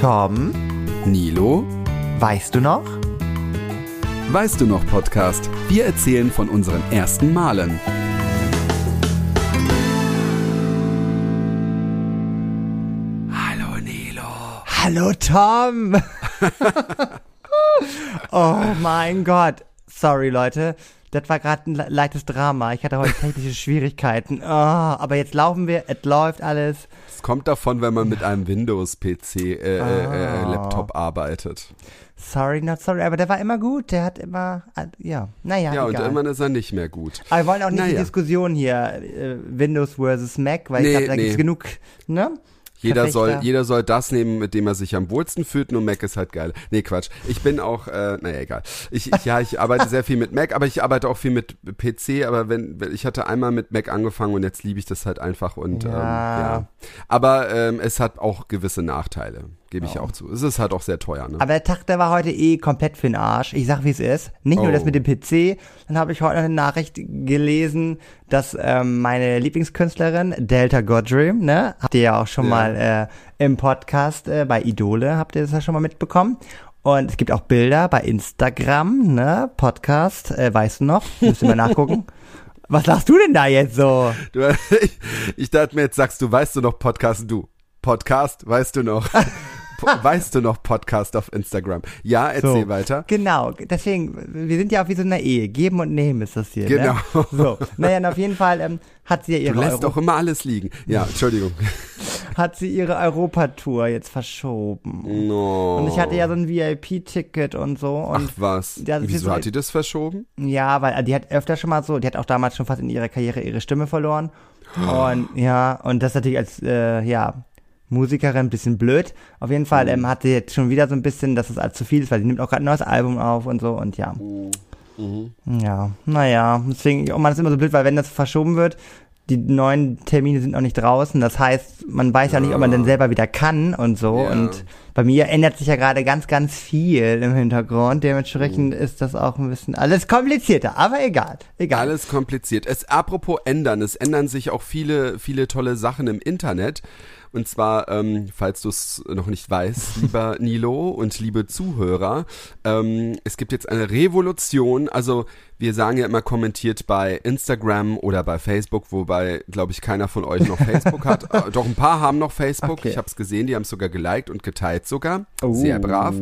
Tom, Nilo, weißt du noch? weißt du noch Podcast? Wir erzählen von unseren ersten Malen. Hallo Nilo. Hallo Tom! oh mein Gott. Sorry Leute, das war gerade ein le- leichtes Drama. Ich hatte heute technische Schwierigkeiten. Oh, aber jetzt laufen wir, es läuft alles. Es kommt davon, wenn man mit einem Windows-PC, äh, äh, äh, Ah. Laptop arbeitet. Sorry, not sorry, aber der war immer gut. Der hat immer, äh, ja, naja, Ja, und egal. irgendwann ist er nicht mehr gut. aber wir wollen auch nicht die Naja. Diskussion hier, äh, Windows versus Mac, weil Nee, ich glaube, da nee. gibt's genug, ne? Jeder soll, jeder soll das nehmen, mit dem er sich am wohlsten fühlt, nur Mac ist halt geil. Nee, Quatsch. Ich bin auch, äh, naja, egal. Ich, ich, ja, ich arbeite sehr viel mit Mac, aber ich arbeite auch viel mit PC, aber wenn, wenn- ich hatte einmal mit Mac angefangen und jetzt liebe ich das halt einfach und Ja. Ähm, ja. Aber ähm, es hat auch gewisse Nachteile, gebe ich Ja. auch zu. Es ist halt auch sehr teuer, ne? Aber der Tag, der war heute eh komplett für den Arsch. Ich sag, wie es ist. Nicht nur Oh. das mit dem PC. Dann habe ich heute noch eine Nachricht gelesen, dass ähm, meine Lieblingskünstlerin Delta Goddream, ne, habt ihr ja auch schon Ja. mal äh, im Podcast äh, bei Idole, habt ihr das ja schon mal mitbekommen. Und es gibt auch Bilder bei Instagram, ne, Podcast, äh, weißt du noch? Müsst ihr mal nachgucken. Was sagst du denn da jetzt so? Du, ich, ich dachte mir, jetzt sagst du, weißt du noch Podcast, du. Podcast, weißt du noch. Weißt du noch Podcast auf Instagram? Ja, erzähl So. weiter. Genau, deswegen, wir sind ja auch wie so in einer Ehe. Geben und nehmen ist das hier. Genau. Ne? So, naja, und auf jeden Fall ähm, hat sie ja Du ihre, lässt Euro doch immer alles liegen. Ja, Entschuldigung. hat sie ihre Europatour jetzt verschoben. No. Und ich hatte ja so ein VIP-Ticket und so. Und Ach was. Ja, Wieso so- hat die das verschoben? ja, weil die hat öfter schon mal so, die hat auch damals schon fast in ihrer Karriere ihre Stimme verloren. Und ja, und das natürlich als, äh, ja, Musikerin ein bisschen blöd. Auf jeden Fall ähm, hat sie jetzt schon wieder so ein bisschen, dass es alles zu viel ist, weil sie nimmt auch gerade ein neues Album auf und so und ja. Ja, naja, deswegen, oh man, ist immer so blöd, weil wenn das verschoben wird, die neuen Termine sind noch nicht draußen. Das heißt, man weiß ja nicht, ob man denn selber wieder kann und so. Ja. Und bei mir ändert sich ja gerade ganz, ganz viel im Hintergrund. Dementsprechend ist das auch ein bisschen alles komplizierter. Aber egal, egal. Alles kompliziert. Es, apropos ändern, es ändern sich auch viele, viele tolle Sachen im Internet. Und zwar, ähm, falls du es noch nicht weißt, lieber Nilo und liebe Zuhörer, ähm, es gibt jetzt eine Revolution. Also wir sagen ja immer kommentiert bei Instagram oder bei Facebook, wobei, glaube ich, keiner von euch noch Facebook hat. Äh, Doch ein paar haben noch Facebook. Okay. Ich habe es gesehen, die haben es sogar geliked und geteilt sogar. Oh. Sehr brav.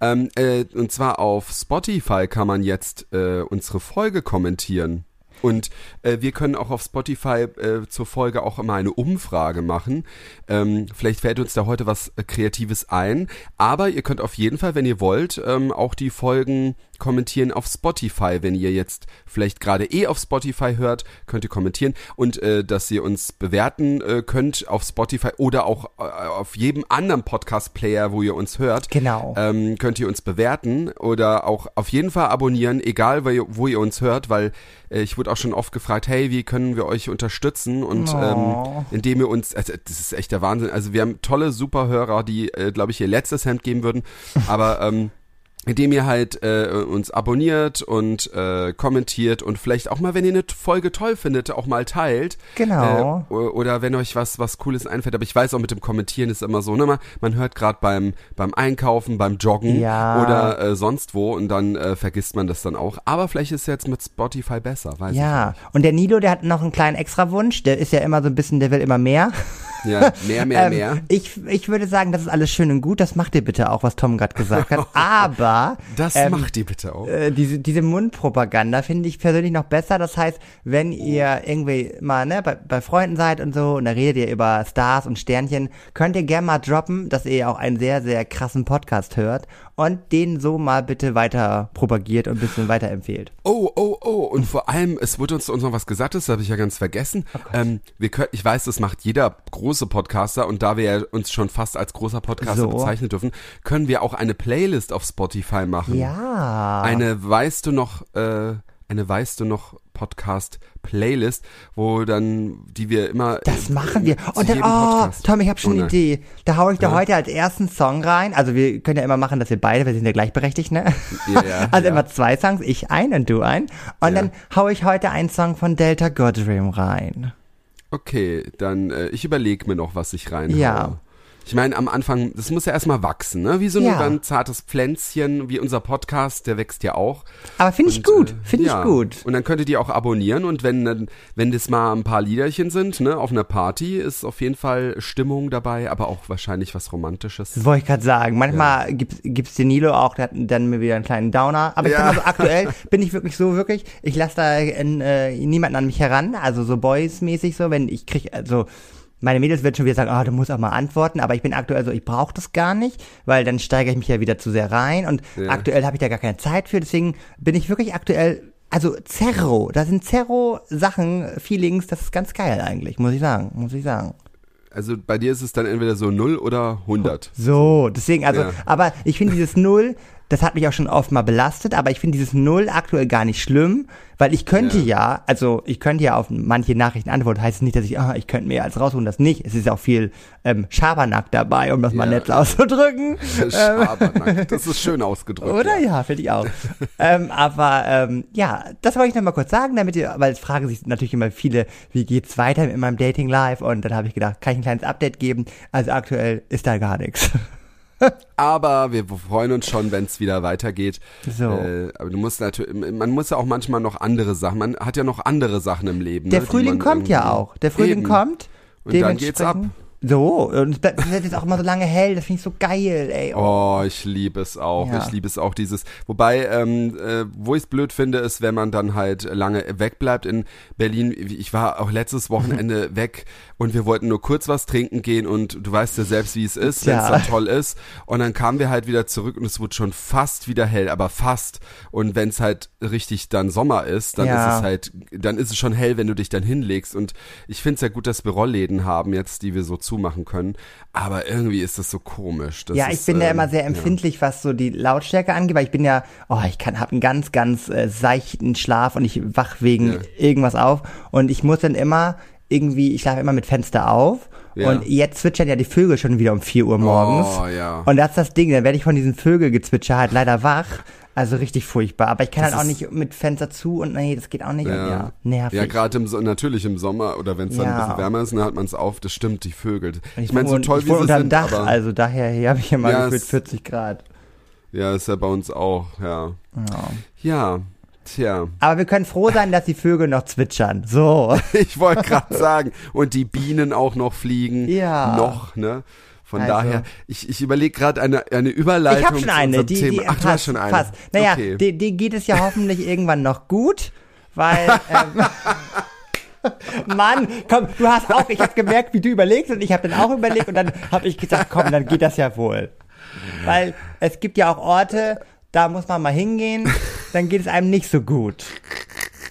Ähm, äh, und zwar auf Spotify kann man jetzt äh, unsere Folge kommentieren. Und äh, wir können auch auf Spotify äh, zur Folge auch immer eine Umfrage machen. Ähm, vielleicht fällt uns da heute was äh, Kreatives ein. Aber ihr könnt auf jeden Fall, wenn ihr wollt, ähm, auch die Folgen kommentieren auf Spotify. Wenn ihr jetzt vielleicht gerade eh auf Spotify hört, könnt ihr kommentieren. Und äh, dass ihr uns bewerten äh, könnt auf Spotify oder auch äh, auf jedem anderen Podcast-Player, wo ihr uns hört Genau. ähm, könnt ihr uns bewerten oder auch auf jeden Fall abonnieren, egal wo ihr, wo ihr uns hört, weil äh, ich wurde auch schon oft gefragt, hey, wie können wir euch unterstützen? Und Oh. ähm, indem ihr uns, also, das ist echt der Wahnsinn. Also wir haben tolle Superhörer, die, äh, glaube ich, ihr letztes Hemd geben würden, aber ähm, indem ihr halt äh, uns abonniert und äh, kommentiert und vielleicht auch mal, wenn ihr eine Folge toll findet, auch mal teilt. Genau. Äh, oder wenn euch was was Cooles einfällt. Aber ich weiß auch mit dem Kommentieren ist immer so, ne? Man, man hört gerade beim beim Einkaufen, beim Joggen Ja. oder äh, sonst wo und dann äh, vergisst man das dann auch. Aber vielleicht ist es jetzt mit Spotify besser, weiß ja, und der Nilo, der hat noch einen kleinen Extrawunsch. Der ist ja immer so ein bisschen, der will immer mehr. Ja, mehr, mehr, Ähm, mehr. Ich, ich würde sagen, das ist alles schön und gut. Das macht ihr bitte auch, was Tom gerade gesagt hat. Aber Das ähm, macht die bitte auch. äh, diese, diese Mundpropaganda finde ich persönlich noch besser. Das heißt, wenn ihr irgendwie mal ne, bei, bei Freunden seid und so und da redet ihr über Stars und Sternchen, könnt ihr gerne mal droppen, dass ihr auch einen sehr, sehr krassen Podcast hört und den so mal bitte weiter propagiert und ein bisschen weiterempfehlt. Oh, oh, oh. Und vor allem, es wurde uns, uns noch was gesagt, das habe ich ja ganz vergessen. ähm, wir können, ich weiß, das macht jeder große Podcaster und da wir ja uns schon fast als großer Podcaster So. bezeichnen dürfen, können wir auch eine Playlist auf Spotify machen. Ja. Eine weißt du noch, äh, eine weißt du noch Podcast Playlist, wo dann, die wir immer. Das machen wir. Und dann, oh, Podcast. Tom, ich habe schon Oh eine. Idee. Da hau ich da Ja. heute als ersten Song rein. Also wir können ja immer machen, dass wir beide, wir sind ja gleichberechtigt, ne? Ja, ja, also ja. immer zwei Songs, ich ein und du ein. Und dann hau ich heute einen Song von Delta Goddream rein. Okay, dann, äh, ich überlege mir noch, was ich rein Ja. Ich meine, am Anfang, das muss ja erstmal wachsen, ne? Wie so Ja. ein zartes Pflänzchen, wie unser Podcast, der wächst ja auch. Aber finde ich gut, äh, finde ja. ich gut. Und dann könntet ihr auch abonnieren und wenn, wenn das mal ein paar Liederchen sind, ne, auf einer Party, ist auf jeden Fall Stimmung dabei, aber auch wahrscheinlich was Romantisches. Das wollte ich gerade sagen. Manchmal gibt's, gibt's den Nilo auch, der hat dann mir wieder einen kleinen Downer. Aber ich Ja. bin also aktuell, bin ich wirklich so, wirklich, ich lasse da äh, niemanden an mich heran, also so Boys-mäßig so, wenn ich krieg, also meine Mädels wird schon wieder sagen, ah, du musst auch mal antworten, aber ich bin aktuell so, ich brauche das gar nicht, weil dann steigere ich mich ja wieder zu sehr rein und Ja. aktuell habe ich da gar keine Zeit für, deswegen bin ich wirklich aktuell, also Zerro, da sind Zerro-Sachen, Feelings, das ist ganz geil eigentlich, muss ich sagen, muss ich sagen. Also bei dir ist es dann entweder so 0 oder 100. So, deswegen, also, Ja. aber ich finde dieses Null, das hat mich auch schon oft mal belastet, aber ich finde dieses Null aktuell gar nicht schlimm, weil ich könnte ja, also ich könnte ja auf manche Nachrichten antworten, heißt es nicht, dass ich, ah, ich könnte mir als rausholen, das nicht. Es ist auch viel ähm, Schabernack dabei, um das mal Ja. nett auszudrücken. Schabernack. Das ist schön ausgedrückt. Oder? Ja. Ja, finde ich auch. ähm, aber ähm, ja, das wollte ich noch mal kurz sagen, damit ihr, weil es fragen sich natürlich immer viele, wie geht's weiter mit meinem Dating Live? Und dann habe ich gedacht, kann ich ein kleines Update geben? Also aktuell ist da gar nichts. Aber wir freuen uns schon, wenn es wieder weitergeht. So. Äh, aber du musst natürlich, man muss ja auch manchmal noch andere Sachen, man hat ja noch andere Sachen im Leben. Der ne, Frühling kommt ja auch. Der Frühling Eben. kommt. Und dann geht's ab. So, und es bleibt- wird jetzt auch immer so lange hell, das finde ich so geil, ey. Oh, ich liebe es auch. Ja. Ich liebe es auch dieses. Wobei, ähm, äh, wo ich es blöd finde, ist, wenn man dann halt lange wegbleibt in Berlin. Ich war auch letztes Wochenende weg und wir wollten nur kurz was trinken gehen und du weißt ja selbst, wie es ist, wenn es Ja. dann toll ist. Und dann kamen wir halt wieder zurück und es wurde schon fast wieder hell, aber fast. Und wenn es halt richtig dann Sommer ist, dann Ja. ist es halt, dann ist es schon hell, wenn du dich dann hinlegst. Und ich finde es ja gut, dass wir Rollläden haben jetzt, die wir so zumachen können. Aber irgendwie ist das so komisch. Das ja, ich ist, bin ja ähm, immer sehr ja. empfindlich, was so die Lautstärke angeht, weil ich bin ja, oh, ich kann, hab einen ganz, ganz äh, seichten Schlaf und ich wach wegen Ja. irgendwas auf und ich muss dann immer irgendwie, ich schlafe immer mit Fenster auf Ja. und jetzt zwitschern ja die Vögel schon wieder um 4 Uhr morgens. Oh, ja. Und das ist das Ding, dann werde ich von diesen Vögelgezwitscher halt leider wach. Also richtig furchtbar. Aber ich kann Das halt auch nicht mit Fenster zu und nee, das geht auch nicht. Und ja, nervig. Ja, gerade im, natürlich im Sommer oder wenn es dann ein Ja. bisschen wärmer ist, dann hat man es auf. Das stimmt, die Vögel. Und Ich meine, so toll ich wie sie unterm sind, Dach, aber also daher habe ich ja mal Ja, gefühlt es- 40 Grad. ja, ist ja bei uns auch, ja. Ja. Ja, tja. Aber wir können froh sein, dass die Vögel noch zwitschern. So. Ich wollte gerade sagen, und die Bienen auch noch fliegen. Ja. Noch, ne? Von Also. daher, ich, ich überlege gerade eine, eine Überleitung Ich habe schon eine, die, Thema. die Ach, du hast schon eine. passt. Naja, okay. die, die geht es ja hoffentlich irgendwann noch gut, weil ähm, Mann, komm, du hast auch, ich habe gemerkt, wie du überlegst und ich habe dann auch überlegt und dann habe ich gesagt, komm, dann geht das ja wohl. Weil es gibt ja auch Orte, da muss man mal hingehen, dann geht es einem nicht so gut.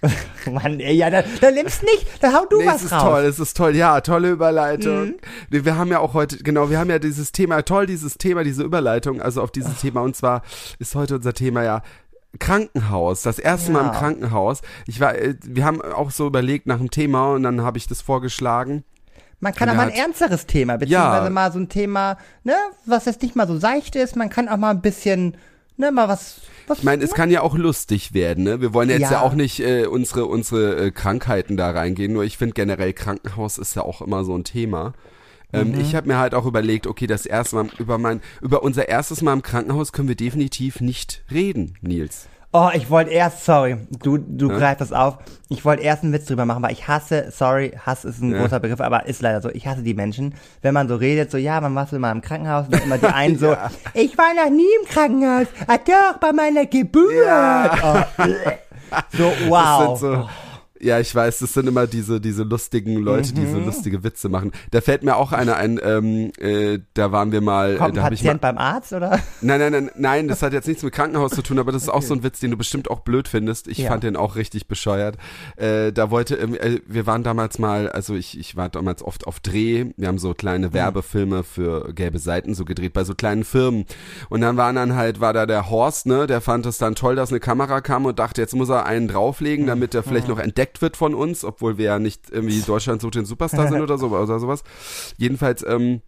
Mann, ey, ja, dann, dann nimmst nicht, dann hau du Nee, was es ist raus. toll, es ist toll. Ja, tolle Überleitung. Mhm. Wir haben ja auch heute, genau, wir haben ja dieses Thema, toll, dieses Thema, diese Überleitung, also auf dieses Thema. Und zwar ist heute unser Thema ja Krankenhaus. Das erste Mal Ja. im Krankenhaus. Ich war, äh, wir haben auch so überlegt nach dem Thema und dann habe ich das vorgeschlagen. Man kann Und auch mal ein ernsteres Thema, beziehungsweise Ja. mal so ein Thema, ne, was jetzt nicht mal so seicht ist. Man kann auch mal ein bisschen, ne, mal was, was. Ich meine, es kann ja auch lustig werden, ne? Wir wollen jetzt ja, Ja. auch nicht äh, unsere unsere äh, Krankheiten da reingehen, nur ich finde generell Krankenhaus ist ja auch immer so ein Thema. Ähm, Mhm. Ich habe mir halt auch überlegt, okay, das erste Mal über mein über unser erstes Mal im Krankenhaus können wir definitiv nicht reden, Nils. Oh, ich wollte erst, sorry, du, du Ja? greifst das auf. Ich wollte erst einen Witz drüber machen, weil ich hasse, sorry, Hass ist ein Ja. großer Begriff, aber ist leider so. Ich hasse die Menschen, wenn man so redet, so, ja, man war so mal im Krankenhaus und dann immer die einen so, Ja. ich war noch nie im Krankenhaus, ah doch, bei meiner Geburt. Oh, so, wow. Ja, ich weiß, das sind immer diese, diese lustigen Leute, die so Mhm. lustige Witze machen. Da fällt mir auch einer ein, ähm, äh, da waren wir mal, äh, Kommt da ein habe ich mal, Patient beim Arzt, oder? Nein, nein, nein, nein, das hat jetzt nichts mit Krankenhaus zu tun, aber das ist auch so ein Witz, den du bestimmt auch blöd findest. Ich Ja. fand den auch richtig bescheuert. Äh, da wollte, ähm, äh, wir waren damals mal, also ich, ich war damals oft auf Dreh. Wir haben so kleine Mhm. Werbefilme für gelbe Seiten so gedreht bei so kleinen Firmen. Und dann waren dann halt, war da der Horst, ne, der fand es dann toll, dass eine Kamera kam und dachte, jetzt muss er einen drauflegen, damit er vielleicht noch entdeckt wird von uns, obwohl wir ja nicht irgendwie Deutschland sucht den Superstar sind oder so oder sowas. Jedenfalls, ähm,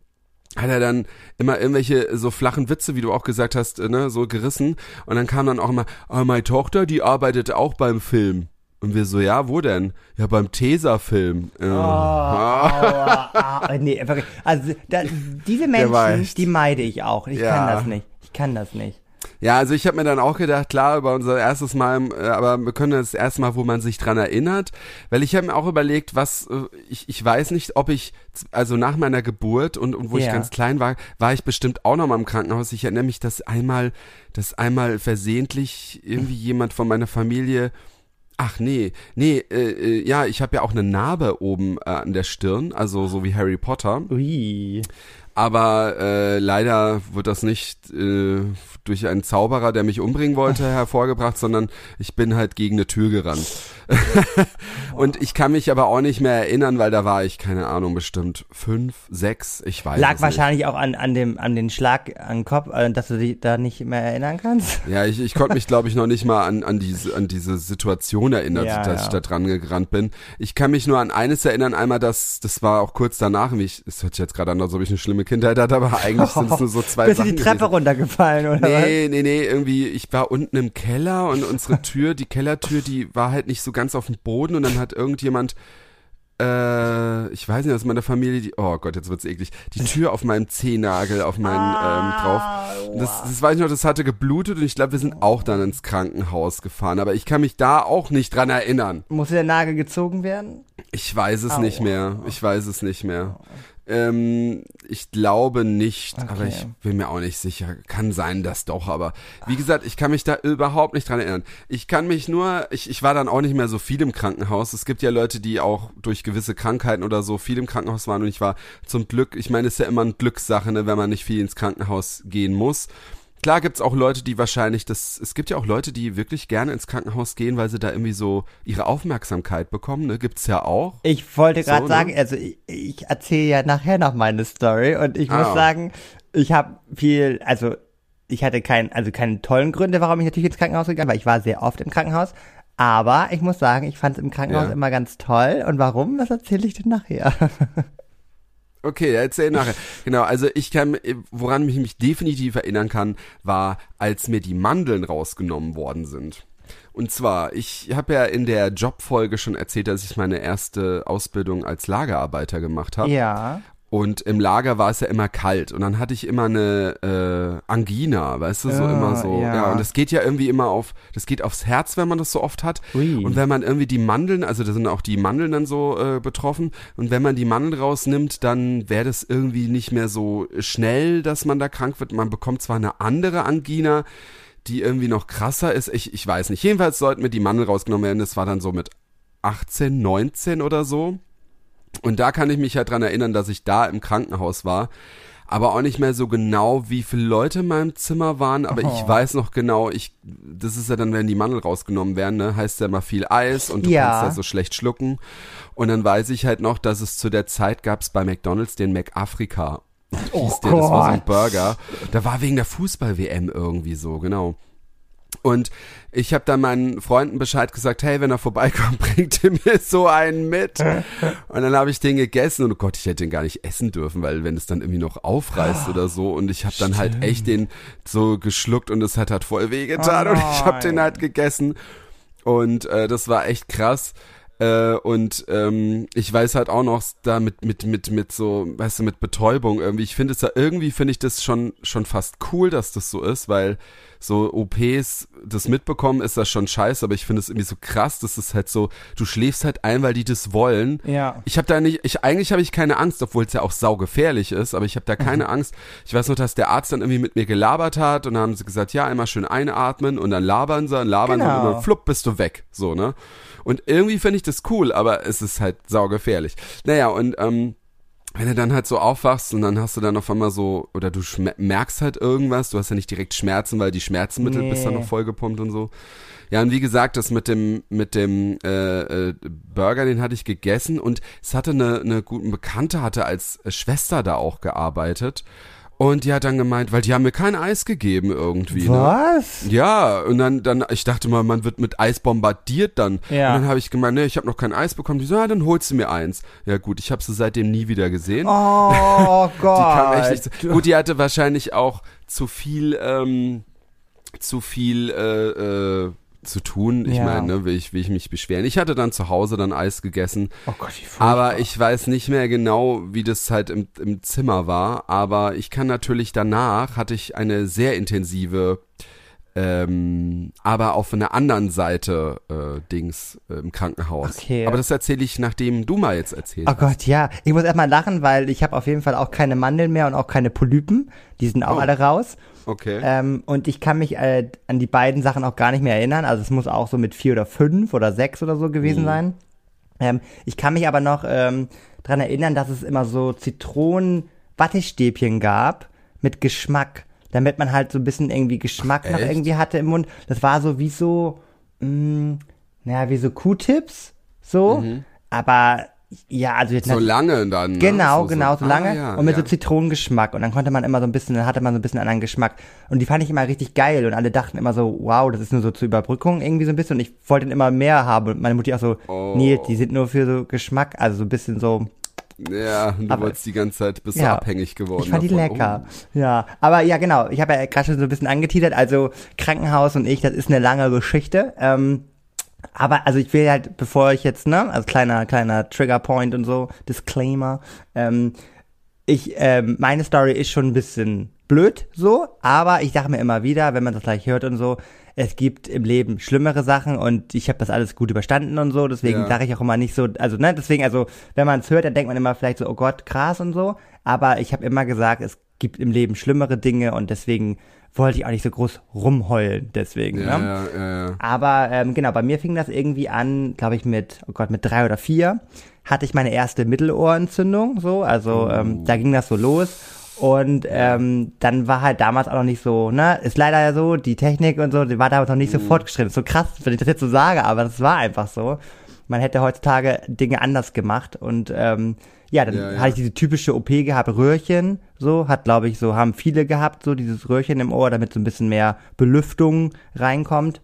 hat er dann immer irgendwelche so flachen Witze, wie du auch gesagt hast, äh, ne, so gerissen. Und dann kam dann auch immer, ah, meine Tochter, die arbeitet auch beim Film. Und wir so, ja, wo denn? Ja, beim Tesafilm. Oh, aua, aua, nee, wirklich. Also da, diese Menschen, die meide ich auch. Ich Ja. kann das nicht. Ich kann das nicht. Ja, also ich habe mir dann auch gedacht, klar, über unser erstes Mal, äh, aber wir können das erste Mal, wo man sich dran erinnert, weil ich habe mir auch überlegt, was, äh, ich, ich weiß nicht, ob ich, also nach meiner Geburt und, und wo ich Ja. ganz klein war, war ich bestimmt auch noch mal im Krankenhaus. Ich erinnere mich, dass einmal, dass einmal versehentlich irgendwie jemand von meiner Familie Ach nee, nee, äh, äh, ja, ich habe ja auch eine Narbe oben äh, an der Stirn, also so wie Harry Potter. Ui. Aber äh, leider wird das nicht äh, durch einen Zauberer, der mich umbringen wollte, hervorgebracht, sondern ich bin halt gegen eine Tür gerannt. Und ich kann mich aber auch nicht mehr erinnern, weil da war ich, keine Ahnung, bestimmt fünf, sechs, ich weiß Lag wahrscheinlich auch an, an, dem, an den Schlag an den Kopf, äh, dass du dich da nicht mehr erinnern kannst. nicht. Ja, ich, ich konnte mich, glaube ich, noch nicht mal an, an, diese, an diese Situation erinnern, Ja, dass ja. ich da dran gerannt bin. Ich kann mich nur an eines erinnern, einmal, dass das war auch kurz danach, es hört sich jetzt gerade an, als ob ich eine schlimme Kindheit hatte, aber eigentlich sind es nur so zwei Bist du Sachen die Treppe gewesen. runtergefallen, oder Nee, nee, nee, irgendwie, ich war unten im Keller und unsere Tür, die Kellertür, die war halt nicht so ganz auf dem Boden und dann hat irgendjemand, äh, ich weiß nicht, aus meiner Familie, die, oh Gott, jetzt wird's eklig, die Tür auf meinem Zehennagel, auf meinen, ähm, drauf. Und Das, das weiß ich noch, das hatte geblutet und ich glaube, wir sind auch dann ins Krankenhaus gefahren, aber ich kann mich da auch nicht dran erinnern. was? Musste der Nagel gezogen werden? Ich weiß es Aua. nicht mehr. Ich weiß es nicht mehr. Ähm, ich glaube nicht, aber Okay. ich bin mir auch nicht sicher. Kann sein, dass doch, aber wie gesagt, ich kann mich da überhaupt nicht dran erinnern. Ich kann mich nur, ich, ich war dann auch nicht mehr so viel im Krankenhaus. Es gibt ja Leute, die auch durch gewisse Krankheiten oder so viel im Krankenhaus waren und ich war zum Glück, ich meine, es ist ja immer eine Glückssache, ne, wenn man nicht viel ins Krankenhaus gehen muss. Klar gibt's auch Leute, die wahrscheinlich das, es gibt ja auch Leute, die wirklich gerne ins Krankenhaus gehen, weil sie da irgendwie so ihre Aufmerksamkeit bekommen, ne? Gibt's ja auch. Ich wollte So, gerade ne? sagen, also ich, ich erzähle ja nachher noch meine Story und ich muss Ah. sagen, ich habe viel, also ich hatte kein, also keine tollen Gründe, warum ich natürlich ins Krankenhaus gegangen war. Ich war sehr oft im Krankenhaus, aber ich muss sagen, ich fand es im Krankenhaus Ja. immer ganz toll. Und warum? Das erzähle ich dir nachher. Okay, erzähl nachher. Genau, also ich kann, woran ich mich definitiv erinnern kann, war, als mir die Mandeln rausgenommen worden sind. Und zwar, ich habe ja in der Jobfolge schon erzählt, dass ich meine erste Ausbildung als Lagerarbeiter gemacht habe. ja. Und im Lager war es ja immer kalt und dann hatte ich immer eine äh, Angina, weißt du, so Ah, immer so. ja. Ja. und das geht ja irgendwie immer auf, das geht aufs Herz, wenn man das so oft hat. Ui. Und wenn man irgendwie die Mandeln, also da sind auch die Mandeln dann so äh, betroffen, und wenn man die Mandeln rausnimmt, dann wäre das irgendwie nicht mehr so schnell, dass man da krank wird. Man bekommt zwar eine andere Angina, die irgendwie noch krasser ist. Ich, ich weiß nicht. Jedenfalls sollten mir die Mandeln rausgenommen werden. Das war dann so mit 18, 19 oder so. Und da kann ich mich halt dran erinnern, dass ich da im Krankenhaus war. Aber auch nicht mehr so genau, wie viele Leute in meinem Zimmer waren. Aber ich Oh. weiß noch genau, ich, das ist ja dann, wenn die Mandel rausgenommen werden, ne, heißt ja immer viel Eis und du Ja. kannst ja so schlecht schlucken. Und dann weiß ich halt noch, dass es zu der Zeit gab's bei McDonalds den McAfrica. Oh Hieß der, das war so ein Gott. Burger. Da war wegen der Fußball-WM irgendwie so, genau. Und ich habe dann meinen Freunden Bescheid gesagt, hey, wenn er vorbeikommt, bringt ihr mir so einen mit. Und dann habe ich den gegessen und oh Gott, ich hätte den gar nicht essen dürfen, weil wenn es dann irgendwie noch aufreißt oder so und ich habe dann halt echt den so geschluckt und es hat halt voll wehgetan Oh und ich habe den halt gegessen und äh, das war echt krass. Äh, und ähm, ich weiß halt auch noch da mit mit mit mit so, weißt du, mit Betäubung irgendwie. Ich finde es ja irgendwie finde ich das schon schon fast cool, dass das so ist, weil so OPs das mitbekommen ist das schon scheiße, aber ich finde es irgendwie so krass, dass es halt so, du schläfst halt ein, weil die das wollen. Ja. Ich habe da nicht, ich eigentlich habe ich keine Angst, obwohl es ja auch saugefährlich ist, aber ich habe da Mhm. keine Angst. Ich weiß noch, dass der Arzt dann irgendwie mit mir gelabert hat und dann haben sie gesagt, ja, einmal schön einatmen und dann labern sie und labern sie Genau. und dann flupp bist du weg, so, ne? Und irgendwie finde ich das cool, aber es ist halt saugefährlich. Naja, und ähm, wenn du dann halt so aufwachst und dann hast du dann auf einmal so, oder du merkst halt irgendwas, du hast ja nicht direkt Schmerzen, weil die Schmerzmittel Nee. bist dann noch vollgepumpt und so. Ja, und wie gesagt, das mit dem, mit dem äh, äh, Burger, den hatte ich gegessen und es hatte eine, eine gute Bekannte, hatte als Schwester da auch gearbeitet. Und die hat dann gemeint, weil die haben mir kein Eis gegeben irgendwie. Ne? Was? Ja, und dann, dann, ich dachte mal, man wird mit Eis bombardiert dann. Ja. Und dann habe ich gemeint, nee, ich habe noch kein Eis bekommen. Die so, ja, dann holst du mir eins. Ja gut, ich habe sie seitdem nie wieder gesehen. Oh Gott. Die kam echt nicht so. Gut, die hatte wahrscheinlich auch zu viel, ähm, zu viel, äh, äh, zu tun. Ich Ja. meine, ne, will ich, will ich mich beschweren. Ich hatte dann zu Hause dann Eis gegessen, Oh Gott, wie furchtbar. aber ich weiß nicht mehr genau, wie das halt im, im Zimmer war. Aber ich kann natürlich danach hatte ich eine sehr intensive, ähm, aber auf einer anderen Seite äh, Dings äh, im Krankenhaus. Okay. Aber das erzähle ich, nachdem du mal jetzt erzählt Oh Gott, ja. Ich muss erstmal lachen, weil ich habe auf jeden Fall auch keine Mandeln mehr und auch keine Polypen. Die sind auch Oh. alle raus. Okay. Ähm, und ich kann mich äh, an die beiden Sachen auch gar nicht mehr erinnern. Also es muss auch so mit vier oder fünf oder sechs oder so gewesen Mhm. sein. Ähm, ich kann mich aber noch ähm, dran erinnern, dass es immer so Zitronen-Wattestäbchen gab mit Geschmack, damit man halt so ein bisschen irgendwie Geschmack noch echt? irgendwie hatte im Mund. Das war so wie so, mh, naja, wie so Q-Tips, so. Aber ja, also jetzt Mhm. so lange dann. ne? Genau, so, genau, so ah, lange ja, und mit ja. so Zitronengeschmack. Und dann konnte man immer so ein bisschen, dann hatte man so ein bisschen anderen Geschmack. Und die fand ich immer richtig geil. Und alle dachten immer so, wow, das ist nur so zur Überbrückung irgendwie so ein bisschen. Und ich wollte dann immer mehr haben. Und meine Mutti auch so, Oh. Nils, die sind nur für so Geschmack. Also so ein bisschen so, Ja, du Aber- wolltest die ganze Zeit, bist Ja. abhängig geworden. ich fand die davon. lecker. Ja, aber ja, genau. Ich habe ja gerade schon so ein bisschen angeteasert. Also Krankenhaus und ich, das ist eine lange Geschichte. Ähm, aber also ich will halt, bevor ich jetzt, ne, also kleiner, kleiner Triggerpoint und so, Disclaimer, ähm, ich, ähm, meine Story ist schon ein bisschen blöd so, aber ich sage mir immer wieder, wenn man das gleich hört und so, es gibt im Leben schlimmere Sachen und ich habe das alles gut überstanden und so, deswegen Ja. sage ich auch immer nicht so, also ne, deswegen, also wenn man es hört, dann denkt man immer vielleicht so, oh Gott, krass und so, aber ich habe immer gesagt, es gibt im Leben schlimmere Dinge und deswegen wollte ich auch nicht so groß rumheulen, deswegen, Ja, ne? ja, ja, ja. Aber ähm, genau, bei mir fing das irgendwie an, glaube ich, mit, oh Gott, mit drei oder vier hatte ich meine erste Mittelohrentzündung, so, also ähm, da ging das so los. Und ähm, dann war halt damals auch noch nicht so, ne, ist leider ja so, die Technik und so, die war damals noch nicht so fortgeschritten. Ist so krass, wenn ich das jetzt so sage, aber das war einfach so. Man hätte heutzutage Dinge anders gemacht und ähm, ja, dann Ja, ja. hatte ich diese typische OP gehabt, Röhrchen, so, hat glaube ich so, haben viele gehabt, so dieses Röhrchen im Ohr, damit so ein bisschen mehr Belüftung reinkommt.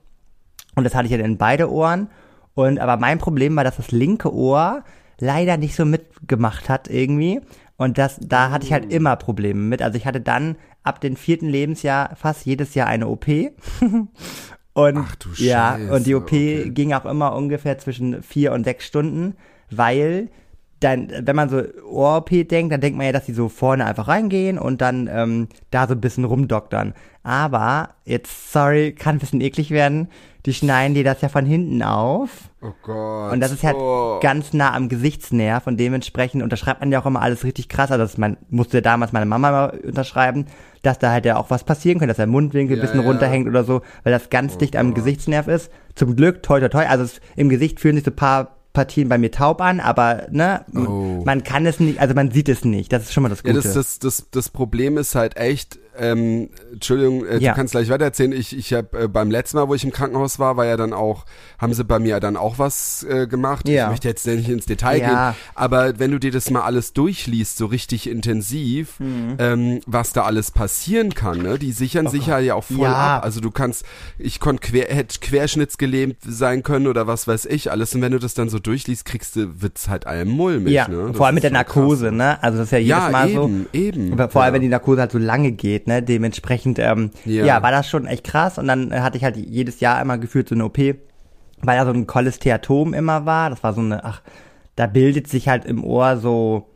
Und das hatte ich ja in beide Ohren. Und aber mein Problem war, dass das linke Ohr leider nicht so mitgemacht hat irgendwie. Und das, da hatte ich halt immer Probleme mit. Also ich hatte dann ab dem vierten Lebensjahr fast jedes Jahr eine OP. und Ach du ja, Scheiße, und die OP okay. ging auch immer ungefähr zwischen vier und sechs Stunden, weil dann, wenn man so Ohr-OP denkt, dann denkt man ja, dass die so vorne einfach reingehen und dann ähm, da so ein bisschen rumdoktern. Aber, jetzt, sorry, kann ein bisschen eklig werden, die schneiden dir das ja von hinten auf. Oh Gott. Und das ist halt oh. ganz nah am Gesichtsnerv und dementsprechend unterschreibt man ja auch immer alles richtig krass. Also das man, musste damals meine Mama mal unterschreiben, dass da halt ja auch was passieren könnte, dass der Mundwinkel ein Ja, bisschen ja. runterhängt oder so, weil das ganz dicht am Gesichtsnerv ist. Zum Glück, toi toi toi, also es, im Gesicht fühlen sich so ein paar Partien bei mir taub an, aber ne, Oh. man kann es nicht, also man sieht es nicht. Das ist schon mal das Ja, Gute. das, das, das, das Problem ist halt echt, ähm, Entschuldigung, äh, Ja. du kannst gleich weitererzählen. Ich, ich habe äh, beim letzten Mal, wo ich im Krankenhaus war, war ja dann auch, haben sie bei mir dann auch was äh, gemacht. Ja. Ich möchte jetzt nicht ins Detail Ja. gehen, aber wenn du dir das mal alles durchliest, so richtig intensiv, Mhm. ähm, was da alles passieren kann, ne? Die sichern sich ja, ja auch voll Oh ab. Also du kannst, ich konnte quer, hätte querschnittsgelähmt sein können oder was weiß ich alles. Und wenn du das dann so durchliest, kriegst du, wird's halt einem mulmig, ja, ne? Vor allem mit der so krass. Narkose, ne? Also das ist ja jedes Mal so. eben, eben. Vor allem, wenn die Narkose halt so lange geht, ne, dementsprechend, ähm, ja. Ja. war das schon echt krass. Und dann äh, hatte ich halt jedes Jahr immer gefühlt so eine OP, weil da so ein Cholesteatom immer war. Das war so eine, ach, da bildet sich halt im Ohr so,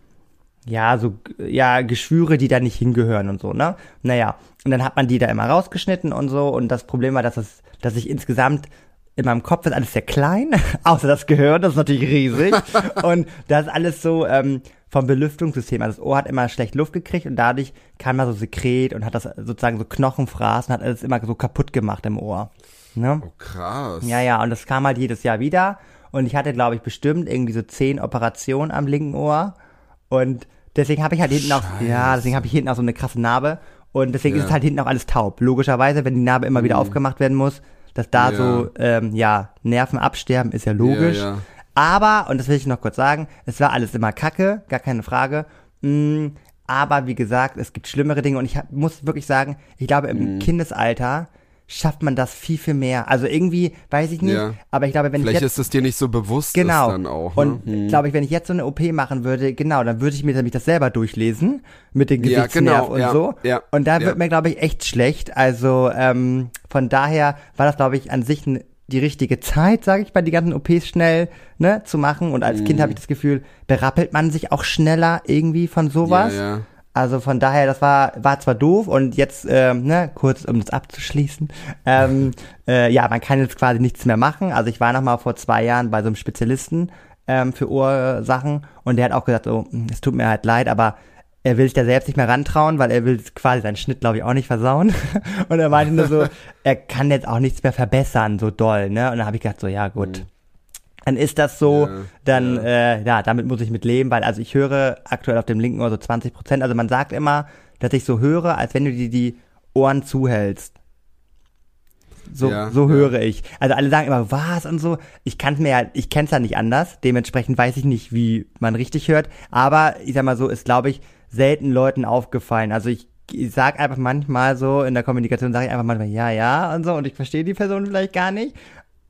ja, so, ja, Geschwüre, die da nicht hingehören und so, ne? Naja, und dann hat man die da immer rausgeschnitten und so. Und das Problem war, dass es, dass ich insgesamt in meinem Kopf ist alles sehr klein, außer das Gehirn, das ist natürlich riesig. und das ist alles so ähm, vom Belüftungssystem. Also das Ohr hat immer schlecht Luft gekriegt und dadurch kam da so Sekret und hat das sozusagen so Knochenfraß und hat alles immer so kaputt gemacht im Ohr. Ne? Oh, krass. Ja, ja, und das kam halt jedes Jahr wieder. Und ich hatte, glaube ich, bestimmt irgendwie so zehn Operationen am linken Ohr. Und deswegen habe ich halt hinten auch, ja, deswegen habe ich hinten auch so eine krasse Narbe. Und deswegen Ja. ist es halt hinten auch alles taub. Logischerweise, wenn die Narbe immer wieder aufgemacht werden muss, dass da Ja. so, ähm, ja, Nerven absterben, ist ja logisch. Ja. Aber, und das will ich noch kurz sagen, es war alles immer Kacke, gar keine Frage. Mm, aber wie gesagt, es gibt schlimmere Dinge und ich hab, muss wirklich sagen, ich glaube, Mhm. im Kindesalter schafft man das viel, viel mehr. Also irgendwie, weiß ich nicht, Ja. aber ich glaube, wenn Vielleicht ich jetzt ist es dir nicht so bewusst Genau. dann auch. Und ne? Hm. glaube ich, wenn ich jetzt so eine OP machen würde, genau, dann würde ich mir nämlich das selber durchlesen mit den Ja, Gesichtsnerv genau, und ja, so. ja, und da ja. wird mir, glaube ich, echt schlecht. Also ähm, von daher war das, glaube ich, an sich ein die richtige Zeit, sage ich, bei die ganzen OPs schnell ne, zu machen. Und als Mhm. Kind habe ich das Gefühl, berappelt man sich auch schneller irgendwie von sowas. Ja, ja. Also von daher, das war, war zwar doof und jetzt, ähm, ne, kurz um das abzuschließen, ähm, äh, ja, man kann jetzt quasi nichts mehr machen. Also ich war noch mal vor zwei Jahren bei so einem Spezialisten ähm, für Ursachen und der hat auch gesagt, so, "Hm, es tut mir halt leid, aber er will sich da selbst nicht mehr rantrauen, weil er will quasi seinen Schnitt, glaube ich, auch nicht versauen. Und er meinte nur so, er kann jetzt auch nichts mehr verbessern, so doll, ne? Und dann habe ich gedacht, so, ja gut, dann ist das so, Ja, dann, ja. Äh, ja, damit muss ich mit leben, weil also ich höre aktuell auf dem linken Ohr so 20 Prozent. Also man sagt immer, dass ich so höre, als wenn du dir die Ohren zuhältst. So, Ja, so höre ich. Also alle sagen immer, was und so. Ich kann's mir ja, ich kenn's ja nicht anders. Dementsprechend weiß ich nicht, wie man richtig hört. Aber ich sag mal so, ist glaube ich selten Leuten aufgefallen. Also ich, ich sag einfach manchmal so in der Kommunikation sage ich einfach manchmal ja, ja und so und ich verstehe die Person vielleicht gar nicht.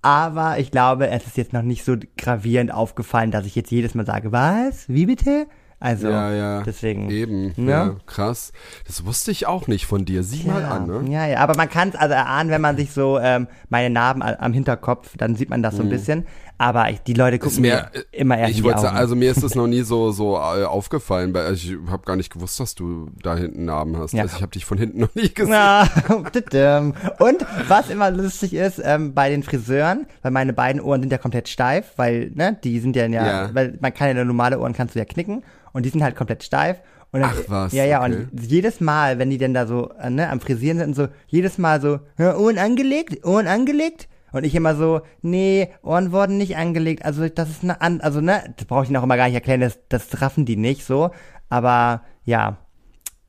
Aber ich glaube, es ist jetzt noch nicht so gravierend aufgefallen, dass ich jetzt jedes Mal sage, was? Wie bitte? Also, ja, ja. deswegen. Eben, Ne? ja, krass. Das wusste ich auch nicht von dir. Sieh mal ja, an, ne? ja, ja, aber man kann es also erahnen, wenn man sich so ähm, meine Narben am Hinterkopf, dann sieht man das so ein bisschen. Aber ich, die Leute gucken mir mir, immer erst ich in die Augen. sagen, also mir ist das noch nie so so äh, aufgefallen, weil ich habe gar nicht gewusst, dass du da hinten Narben hast. Ja. Also ich habe dich von hinten noch nie gesehen. Und was immer lustig ist, ähm, bei den Friseuren, weil meine beiden Ohren sind ja komplett steif, weil, ne, die sind ja, ja, Ja. weil man kann ja normale Ohren kannst du ja knicken und die sind halt komplett steif. Und dann, Ach was, Ja, ja, okay. und jedes Mal, wenn die denn da so, äh, ne, am Frisieren sind, so, jedes Mal so, ja, Ohren angelegt, Ohren angelegt. Und ich immer so, nee, Ohren wurden nicht angelegt. Also das ist eine an, also ne, das brauche ich ihnen auch immer gar nicht erklären, das, das raffen die nicht so. Aber ja,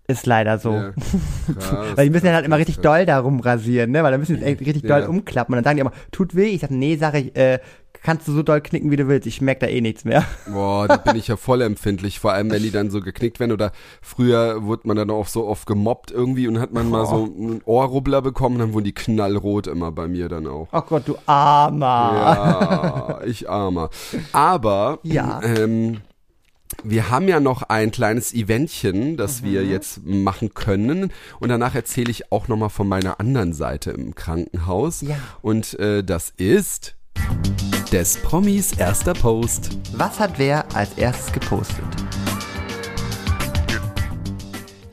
ist leider so. Ja. Krass, Weil die müssen dann halt immer richtig krass. doll darum rasieren, ne? Weil dann müssen die echt richtig doll Ja. umklappen. Und dann sagen die immer, tut weh. Ich sag, nee, sag ich, äh, kannst du so doll knicken, wie du willst. Ich merk da eh nichts mehr. Boah, da bin ich ja voll empfindlich, vor allem wenn die dann so geknickt werden oder früher wurde man dann auch so oft gemobbt irgendwie und hat man mal so einen Ohrrubbler bekommen, dann wurden die knallrot immer bei mir dann auch. Oh Gott, du Armer. Ja, ich armer. Aber Ja. ähm, wir haben ja noch ein kleines Eventchen, das Mhm. wir jetzt machen können. Und danach erzähle ich auch nochmal von meiner anderen Seite im Krankenhaus. Ja. Und äh, das ist des Promis erster Post. Was hat wer als erstes gepostet?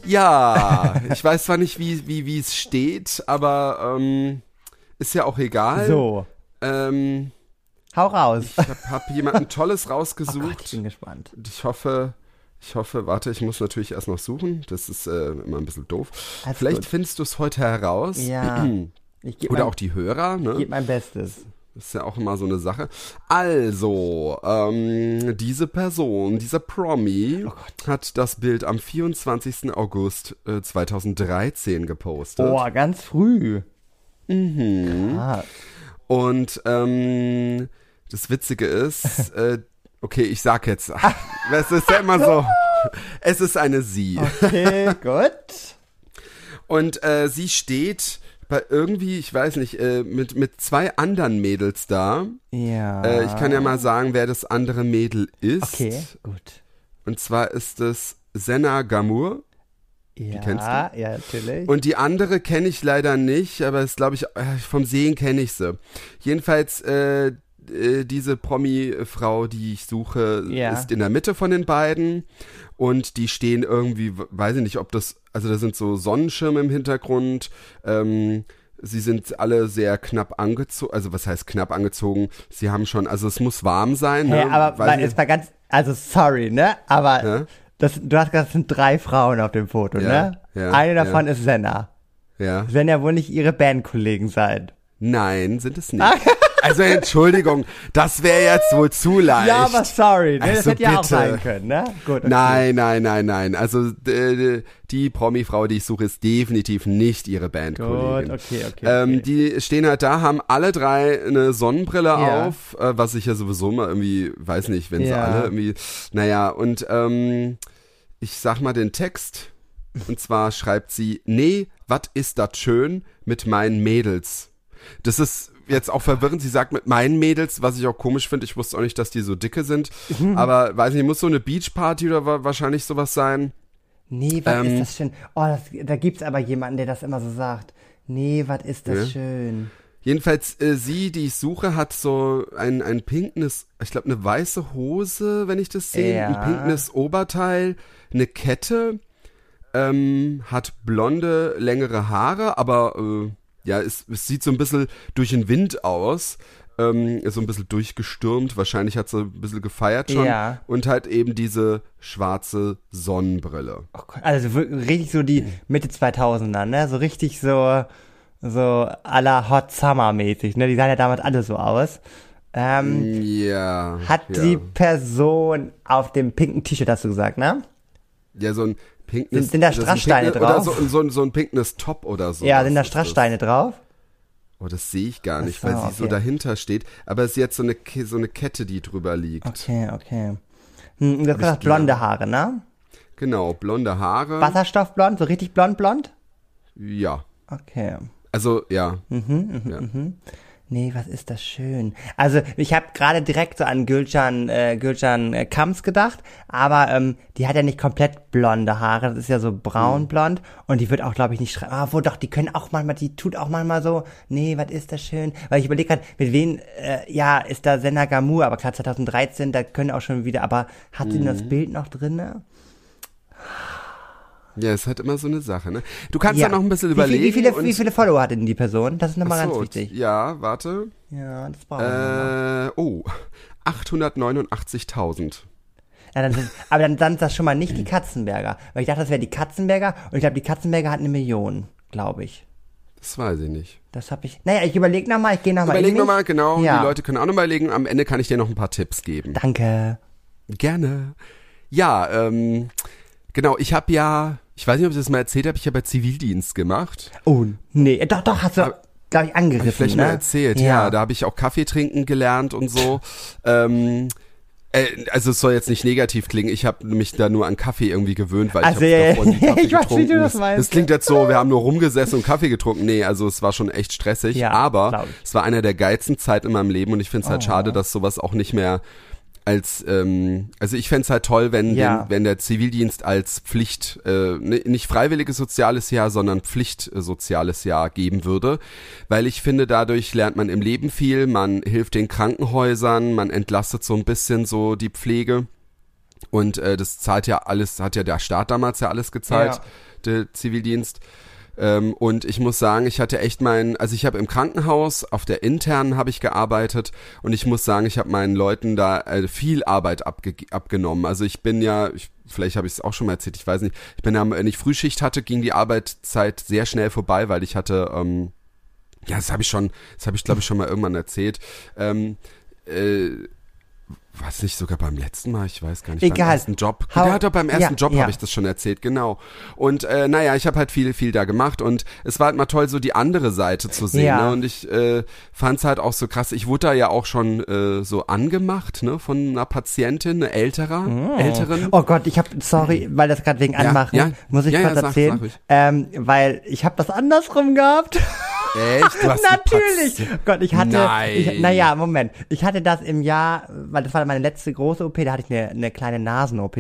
Ja, ich weiß zwar nicht, wie wie wie es steht, aber ähm, ist ja auch egal. So, Ähm, hau raus. ich habe hab jemanden Tolles Oh Gott, ich rausgesucht. bin gespannt. Ich hoffe, ich hoffe, warte, ich muss natürlich erst noch suchen. Das ist äh, immer ein bisschen doof. Alles Vielleicht gut. findest du es heute heraus. Ja. Ich gebe Oder mein, auch die Hörer, ne? geb mein Bestes. Das ist ja auch immer so eine Sache. Also, ähm, diese Person, dieser Promi, Oh hat das Bild am 24. August äh, 2013 gepostet. Oh, ganz früh. Mhm. Ah, Und ähm, das Witzige ist, äh, okay, ich sag jetzt, es ist ja immer so, es ist eine Sie. okay, gut. Und äh, sie steht bei irgendwie, ich weiß nicht, äh, mit, mit zwei anderen Mädels da. Ja. Äh, ich kann ja mal sagen, wer das andere Mädel ist. Okay, gut. Und zwar ist es Senna Gamur. Ja, kennst ja, natürlich. Und die andere kenne ich leider nicht, aber ist glaube ich, äh, vom Sehen kenne ich sie. Jedenfalls, äh, äh, diese Promi-Frau, die ich suche, Ja. ist in der Mitte von den beiden. Und die stehen irgendwie, weiß ich nicht, ob das, also da sind so Sonnenschirme im Hintergrund. Ähm, sie sind alle sehr knapp angezogen, also was heißt knapp angezogen? Sie haben schon, also es muss warm sein. Hä, ne? aber Weiß es war ganz, also sorry, ne? Aber Ja? das, du hast gesagt, es sind drei Frauen auf dem Foto, Ja, ne? ja, Eine davon ist Senna. ja. Werden ja wohl nicht ihre Bandkollegen sein. Nein, sind es nicht. Also Entschuldigung, das wäre jetzt wohl zu leicht. Ja, aber sorry, ne? das Also hätte ja auch sein können, ne? Gut. Okay. Nein, nein, nein, nein. Also äh, die Promi-Frau, die ich suche, ist definitiv nicht ihre Gut, Bandkollegin. okay, okay. Ähm, okay. die stehen halt da, haben alle drei eine Sonnenbrille Ja. auf, äh, was ich ja sowieso mal irgendwie, weiß nicht, wenn sie Ja. alle irgendwie, naja, und ähm, ich sag mal den Text, und zwar schreibt sie, nee, wat ist dat schön mit meinen Mädels. Das ist jetzt auch verwirrend, sie sagt mit meinen Mädels, was ich auch komisch finde, ich wusste auch nicht, dass die so dicke sind, Mhm. aber weiß nicht, muss so eine Beachparty oder wa wahrscheinlich sowas sein. Nee, was ähm, ist das schön? Oh, das, da gibt's aber jemanden, der das immer so sagt. Nee, was ist das Ja. schön? Jedenfalls, äh, sie, die ich suche, hat so ein, ein pinknes, ich glaube, eine weiße Hose, wenn ich das sehe, Ja. ein pinknes Oberteil, eine Kette, ähm, hat blonde, längere Haare, aber äh, ja, es, es sieht so ein bisschen durch den Wind aus. Ähm, ist so ein bisschen durchgestürmt. Wahrscheinlich hat sie ein bisschen gefeiert schon. Ja. Und halt eben diese schwarze Sonnenbrille. Oh Gott, also richtig so die Mitte 2000er, ne? So richtig so, so à la Hot Summer mäßig, ne? Die sahen ja damals alle so aus. Ähm, Ja. hat ja. die Person auf dem pinken T-Shirt, hast du gesagt, ne? Ja, so ein pinknes. Sind- sind da Strasssteine pinknes- Oder drauf? so, so, so ein pinknes Top oder so. ja, sind da? Strasssteine drauf? Oh, das sehe ich gar nicht, so, weil sie so okay. dahinter steht. Aber sie hat so eine, so eine Kette, die drüber liegt. Okay, okay. Hm, du hast gesagt, blonde Haare, ne? Genau, blonde Haare. Wasserstoffblond, so richtig blond, blond? Ja. Okay. Also, ja. Mhm, ja. Nee, was ist das schön. Also ich habe gerade direkt so an Gülcan, äh, Gülcan äh, Kams gedacht, aber ähm, die hat ja nicht komplett blonde Haare, das ist ja so braunblond und die wird auch, glaube ich, nicht schreiben. Ah, wo doch, die können auch manchmal, die tut auch manchmal so, nee, was ist das schön. Weil ich überlege gerade, mit wem, äh, ja, ist da Senna Gamur, aber klar 2013, da können auch schon wieder, aber hat sie denn Mhm. das Bild noch drinne? Ja, ist halt immer so eine Sache, ne? Du kannst ja. noch ein bisschen wie, überlegen. viel- wie, viele, wie viele Follower hat denn die Person? Das ist nochmal ganz wichtig. Ja, warte. Ja, das brauchen wir. Äh, oh. 889.000. Ja, dann sind, aber dann, ist das schon mal nicht die Katzenberger. Weil ich dachte, das wäre die Katzenberger und ich glaube, die Katzenberger hat eine Million, glaube ich. Das weiß ich nicht. Das habe ich. Naja, ich überlege nochmal, ich gehe nochmal. Überleg nochmal, genau. Ja. Die Leute können auch nochmal überlegen. Am Ende kann ich dir noch ein paar Tipps geben. Danke. Gerne. Ja, ähm, genau. Ich habe ja, ich weiß nicht, ob ich das mal erzählt habe, ich habe ja Zivildienst gemacht. Oh, nee, doch, doch, hast du, glaube ich, Hab angerissen. ich vielleicht ne? mal erzählt. Ja, da habe ich auch Kaffee trinken gelernt und so. ähm, äh, also es soll jetzt nicht negativ klingen. Ich habe mich da nur an Kaffee irgendwie gewöhnt, weil Also, ich ja, habe ja, davor nie ja, Kaffee ich weiß, wie getrunken. du das meinst. Das klingt jetzt so, wir haben nur rumgesessen und Kaffee getrunken. Nee, also es war schon echt stressig. Ja, aber ich. es war einer der geilsten Zeiten in meinem Leben und ich finde es halt Oh. schade, dass sowas auch nicht mehr als ähm, also ich fänd's halt toll, wenn Ja. den, wenn der Zivildienst als Pflicht äh, nicht freiwilliges soziales Jahr, sondern Pflicht äh, soziales Jahr geben würde, weil ich finde dadurch lernt man im Leben viel, man hilft den Krankenhäusern, man entlastet so ein bisschen so die Pflege und äh, das zahlt ja alles, hat ja der Staat damals ja alles gezahlt, Ja. der Zivildienst. Ähm, und ich muss sagen, ich hatte echt meinen, also ich habe im Krankenhaus, auf der internen habe ich gearbeitet und ich muss sagen, ich habe meinen Leuten da äh, viel Arbeit abge abgenommen. Also ich bin ja, ich, vielleicht habe ich es auch schon mal erzählt, ich weiß nicht, ich bin ja, wenn ich Frühschicht hatte, ging die Arbeitszeit sehr schnell vorbei, weil ich hatte, ähm, ja, das habe ich schon, das habe ich glaube ich schon mal irgendwann erzählt. Ähm, äh, war es nicht sogar beim letzten Mal? Ich weiß gar nicht. Beim Egal. ersten Job. Hau- ja, doch, beim ersten ja, Job ja. habe ich das schon erzählt, genau. Und äh, naja, ich habe halt viel, viel da gemacht und es war halt mal toll, so die andere Seite zu sehen. Ja. Ne? Und ich äh, fand es halt auch so krass. Ich wurde da ja auch schon äh, so angemacht, ne, von einer Patientin, eine älterer, älteren. Oh Gott, ich habe, sorry, weil das gerade wegen Anmachen, ja. muss ich kurz sag, erzählen, sag ruhig. ähm, weil ich habe das andersrum gehabt. Echt? Natürlich. Patient- Gott, ich hatte, Nein. ich, naja, Moment. Ich hatte das im Jahr, weil das war meine letzte große OP, da hatte ich eine, eine kleine Nasen-OP.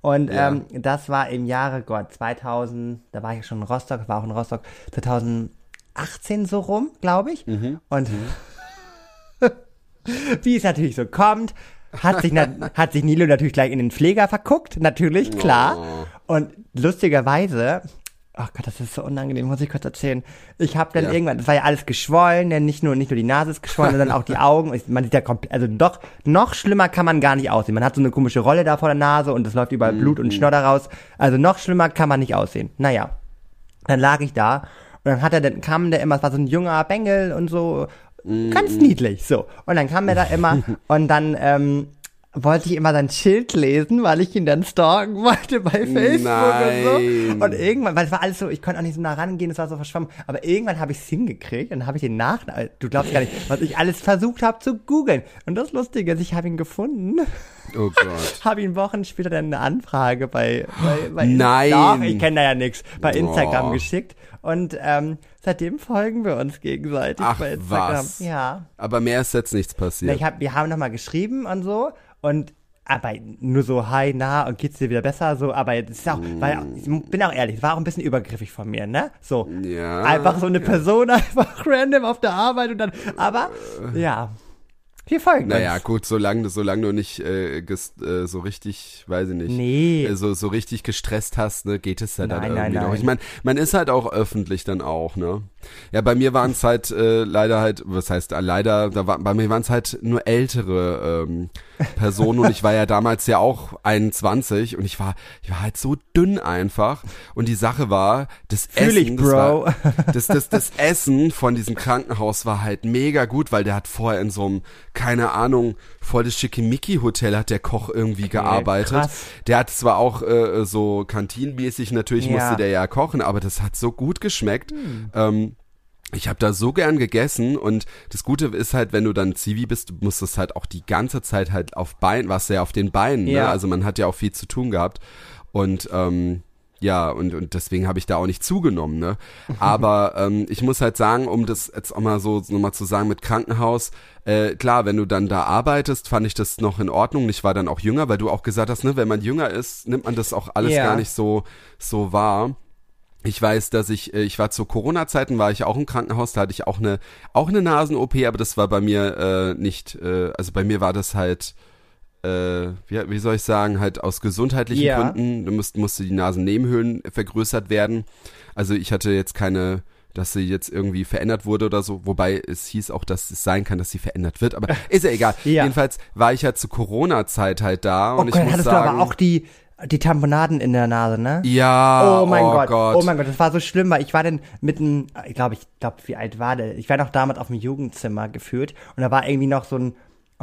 Und Ja. ähm, das war im Jahre, Gott, 2000, da war ich schon in Rostock, war auch in Rostock, 2018 so rum, glaube ich. Mhm. Und wie es natürlich so kommt, hat sich, hat sich Nilo natürlich gleich in den Pfleger verguckt, natürlich, klar. Oh. Und lustigerweise, ach Gott, das ist so unangenehm, muss ich kurz erzählen. Ich habe dann Ja. irgendwann, das war ja alles geschwollen, denn nicht nur, nicht nur die Nase ist geschwollen, sondern auch die Augen. Man sieht ja komplett, also doch, noch schlimmer kann man gar nicht aussehen. Man hat so eine komische Rolle da vor der Nase und es läuft überall Blut Mhm. und Schnodder raus. Also noch schlimmer kann man nicht aussehen. Naja. Dann lag ich da und dann hat er, dann kam der immer, es war so ein junger Bengel und so, ganz niedlich, so. Und dann kam er da immer und dann, ähm, wollte ich immer sein Schild lesen, weil ich ihn dann stalken wollte bei Facebook und Nein. so. Und irgendwann, weil es war alles so, ich konnte auch nicht so nah rangehen, es war so verschwommen, aber irgendwann habe ich es hingekriegt und habe ich den nach, du glaubst gar nicht, was ich alles versucht habe zu googeln. Und das Lustige ist, ich habe ihn gefunden, Oh Gott. habe ihn Wochen später dann eine Anfrage bei, bei, bei Nein. Doch, ich kenne da ja nichts, bei Instagram Oh. geschickt und ähm, seitdem folgen wir uns gegenseitig Ach, bei Instagram. was? Ja. Aber mehr ist jetzt nichts Na, passiert. Ich hab, wir haben nochmal geschrieben und so und aber nur so, hi, na, und geht's dir wieder besser? So, aber es ist auch, weil, ich bin auch ehrlich, war auch ein bisschen übergriffig von mir, ne? So, Ja. einfach so eine Person einfach random auf der Arbeit und dann, aber, ja. Wir folgen Naja, uns. gut, solange, solange du nicht äh, ges, äh, so richtig, weiß ich nicht, Nee. äh, so, so richtig gestresst hast, ne, geht es ja dann Nein, nein, irgendwie noch. nein. Ich meine, man ist halt auch öffentlich dann auch, ne? Ja, bei mir waren es halt äh, leider halt, was heißt äh, leider, da war, bei mir waren es halt nur ältere ähm, Personen und ich war ja damals ja auch 21 und ich war, ich war halt so dünn einfach und die Sache war, das Fühl Essen, ich, das war, das, das, das Essen von diesem Krankenhaus war halt mega gut, weil der hat vorher in so einem, keine Ahnung, voll das Schickimicki-Hotel hat der Koch irgendwie gearbeitet. krass. Der hat zwar auch äh, so kantinenmäßig, natürlich Ja. musste der ja kochen, aber das hat so gut geschmeckt. Ähm, ich habe da so gern gegessen und das Gute ist halt, wenn du dann Zivi bist, du musst es halt auch die ganze Zeit halt auf Bein, warst ja auf den Beinen, ne? Ja. also man hat ja auch viel zu tun gehabt und ähm, ja, und, und deswegen habe ich da auch nicht zugenommen, ne? Aber ähm, ich muss halt sagen, um das jetzt auch mal so nochmal zu sagen mit Krankenhaus, äh, klar, wenn du dann da arbeitest, fand ich das noch in Ordnung. Ich war dann auch jünger, weil du auch gesagt hast, ne, wenn man jünger ist, nimmt man das auch alles Ja. gar nicht so, so wahr. Ich weiß, dass ich, äh, ich war zu Corona-Zeiten, war ich auch im Krankenhaus, da hatte ich auch eine, auch eine Nasen-OP, aber das war bei mir äh, nicht, äh, also bei mir war das halt, äh, wie, wie soll ich sagen, halt aus gesundheitlichen Ja. Gründen, musste, musste die Nasennebenhöhlen vergrößert werden. Also ich hatte jetzt keine, dass sie jetzt irgendwie verändert wurde oder so, wobei es hieß auch, dass es sein kann, dass sie verändert wird, aber ist ja egal. Ja. Jedenfalls war ich halt zu Corona-Zeit halt da Oh und ich Gott, muss hattest sagen, du aber auch die, die Tamponaden in der Nase, ne? ja, Oh mein oh Gott. Gott, oh mein Gott, das war so schlimm, weil ich war dann mit einem, ich glaube, ich glaube, wie alt war der? Ich war noch damals auf dem Jugendzimmer geführt und da war irgendwie noch so ein,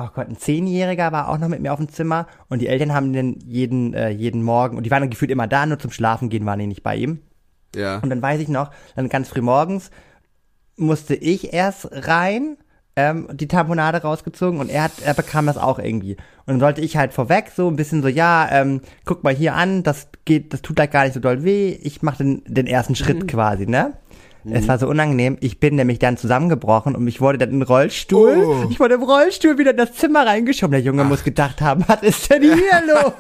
oh Gott, ein Zehnjähriger war auch noch mit mir auf dem Zimmer und die Eltern haben den jeden, äh, jeden Morgen, und die waren dann gefühlt immer da, nur zum Schlafen gehen waren die nicht bei ihm. ja. Und dann weiß ich noch, dann ganz früh morgens musste ich erst rein, ähm, die Tamponade rausgezogen und er hat, er bekam das auch irgendwie. Und dann sollte ich halt vorweg so ein bisschen so, ja, ähm, guck mal hier an, das geht, das tut halt gar nicht so doll weh. Ich mache den, den ersten Schritt quasi, ne? Es war so unangenehm. Ich bin nämlich dann zusammengebrochen und ich wurde dann in den Rollstuhl. Oh. Ich wurde im Rollstuhl wieder in das Zimmer reingeschoben. Der Junge muss gedacht haben, was ist denn hier los?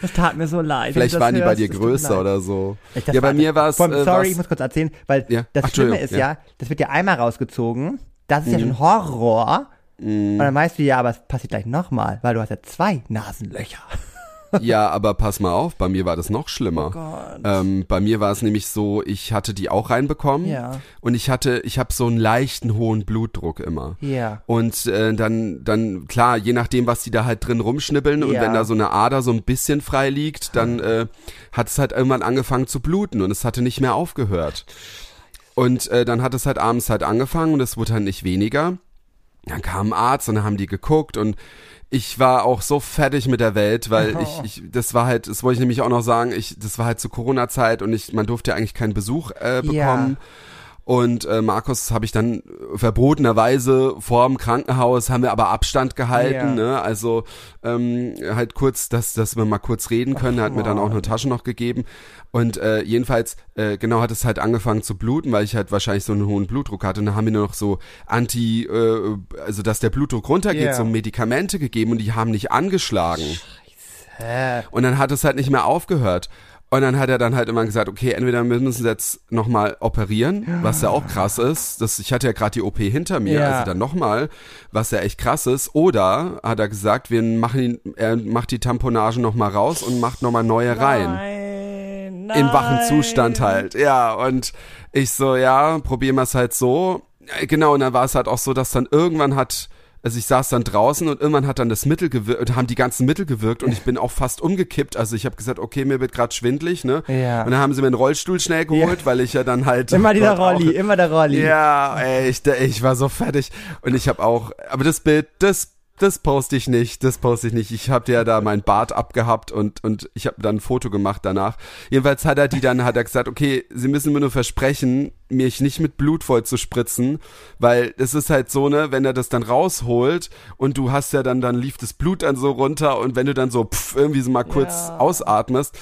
Das tat mir so leid. Vielleicht waren die bei hörst. dir tut mir größer oder so. Ich, ja, bei war- mir war es. Äh, sorry, ich muss kurz erzählen, weil Ja. das Ach, Schlimme ist ja. ja. das wird ja einmal rausgezogen, das ist ja Mhm. schon Horror. Und dann weißt du ja, aber es passiert gleich nochmal, weil du hast ja zwei Nasenlöcher. Ja, aber pass mal auf, bei mir war das noch schlimmer. Oh. Ähm, bei mir war es nämlich so, ich hatte die auch reinbekommen Ja. und ich hatte, ich habe so einen leichten hohen Blutdruck immer. Ja. Und äh, dann, dann, klar, je nachdem, was die da halt drin rumschnibbeln und Ja. wenn da so eine Ader so ein bisschen frei liegt, dann äh, hat es halt irgendwann angefangen zu bluten und es hatte nicht mehr aufgehört. Und äh, dann hat es halt abends halt angefangen und es wurde halt nicht weniger. Dann kam ein Arzt und dann haben die geguckt und ich war auch so fertig mit der Welt, weil ich, ich, das war halt, das wollte ich nämlich auch noch sagen, ich, das war halt zu Corona-Zeit und ich, man durfte ja eigentlich keinen Besuch äh, bekommen. Und äh, Markus habe ich dann verbotenerweise vor dem Krankenhaus, haben wir aber Abstand gehalten, Ja. ne? Also ähm, halt kurz, dass, dass wir mal kurz reden können. Er hat mir dann auch eine Tasche noch gegeben. Und äh, jedenfalls, äh, genau, hat es halt angefangen zu bluten, weil ich halt wahrscheinlich so einen hohen Blutdruck hatte. Und dann haben mir nur noch so Anti, äh, also dass der Blutdruck runtergeht, Ja. so Medikamente gegeben und die haben nicht angeschlagen. Hä? Und dann hat es halt nicht mehr aufgehört. Und dann hat er dann halt immer gesagt, okay, entweder müssen sie jetzt nochmal operieren, was ja auch krass ist. Das, ich hatte ja gerade die OP hinter mir, Ja. also dann nochmal, was ja echt krass ist. Oder hat er gesagt, wir machen ihn, er macht die Tamponage nochmal raus und macht nochmal neue rein. Nein, nein. Im wachen Zustand halt. Ja, und ich so, ja, probieren wir es halt so. Genau, und dann war es halt auch so, dass dann irgendwann hat, also ich saß dann draußen und irgendwann hat dann das Mittel gewirkt, haben die ganzen Mittel gewirkt und ich bin auch fast umgekippt. Also ich habe gesagt, okay, mir wird gerade schwindlig, ne? Ja. Und dann haben sie mir einen Rollstuhl schnell geholt, weil ich ja dann halt Immer dieser dort auch- Rolli, immer der Rolli. ja, ey, ich, ich war so fertig. Und ich habe auch, aber das Bild, das, das poste ich nicht, das poste ich nicht. Ich habe ja da mein Bart abgehabt und, und ich habe dann ein Foto gemacht danach. Jedenfalls hat er die dann, hat er gesagt, okay, sie müssen mir nur versprechen, mich nicht mit Blut voll zu spritzen, weil es ist halt so, ne, wenn er das dann rausholt und du hast ja dann, dann lief das Blut dann so runter und wenn du dann so pff, irgendwie so mal kurz Ja. ausatmest,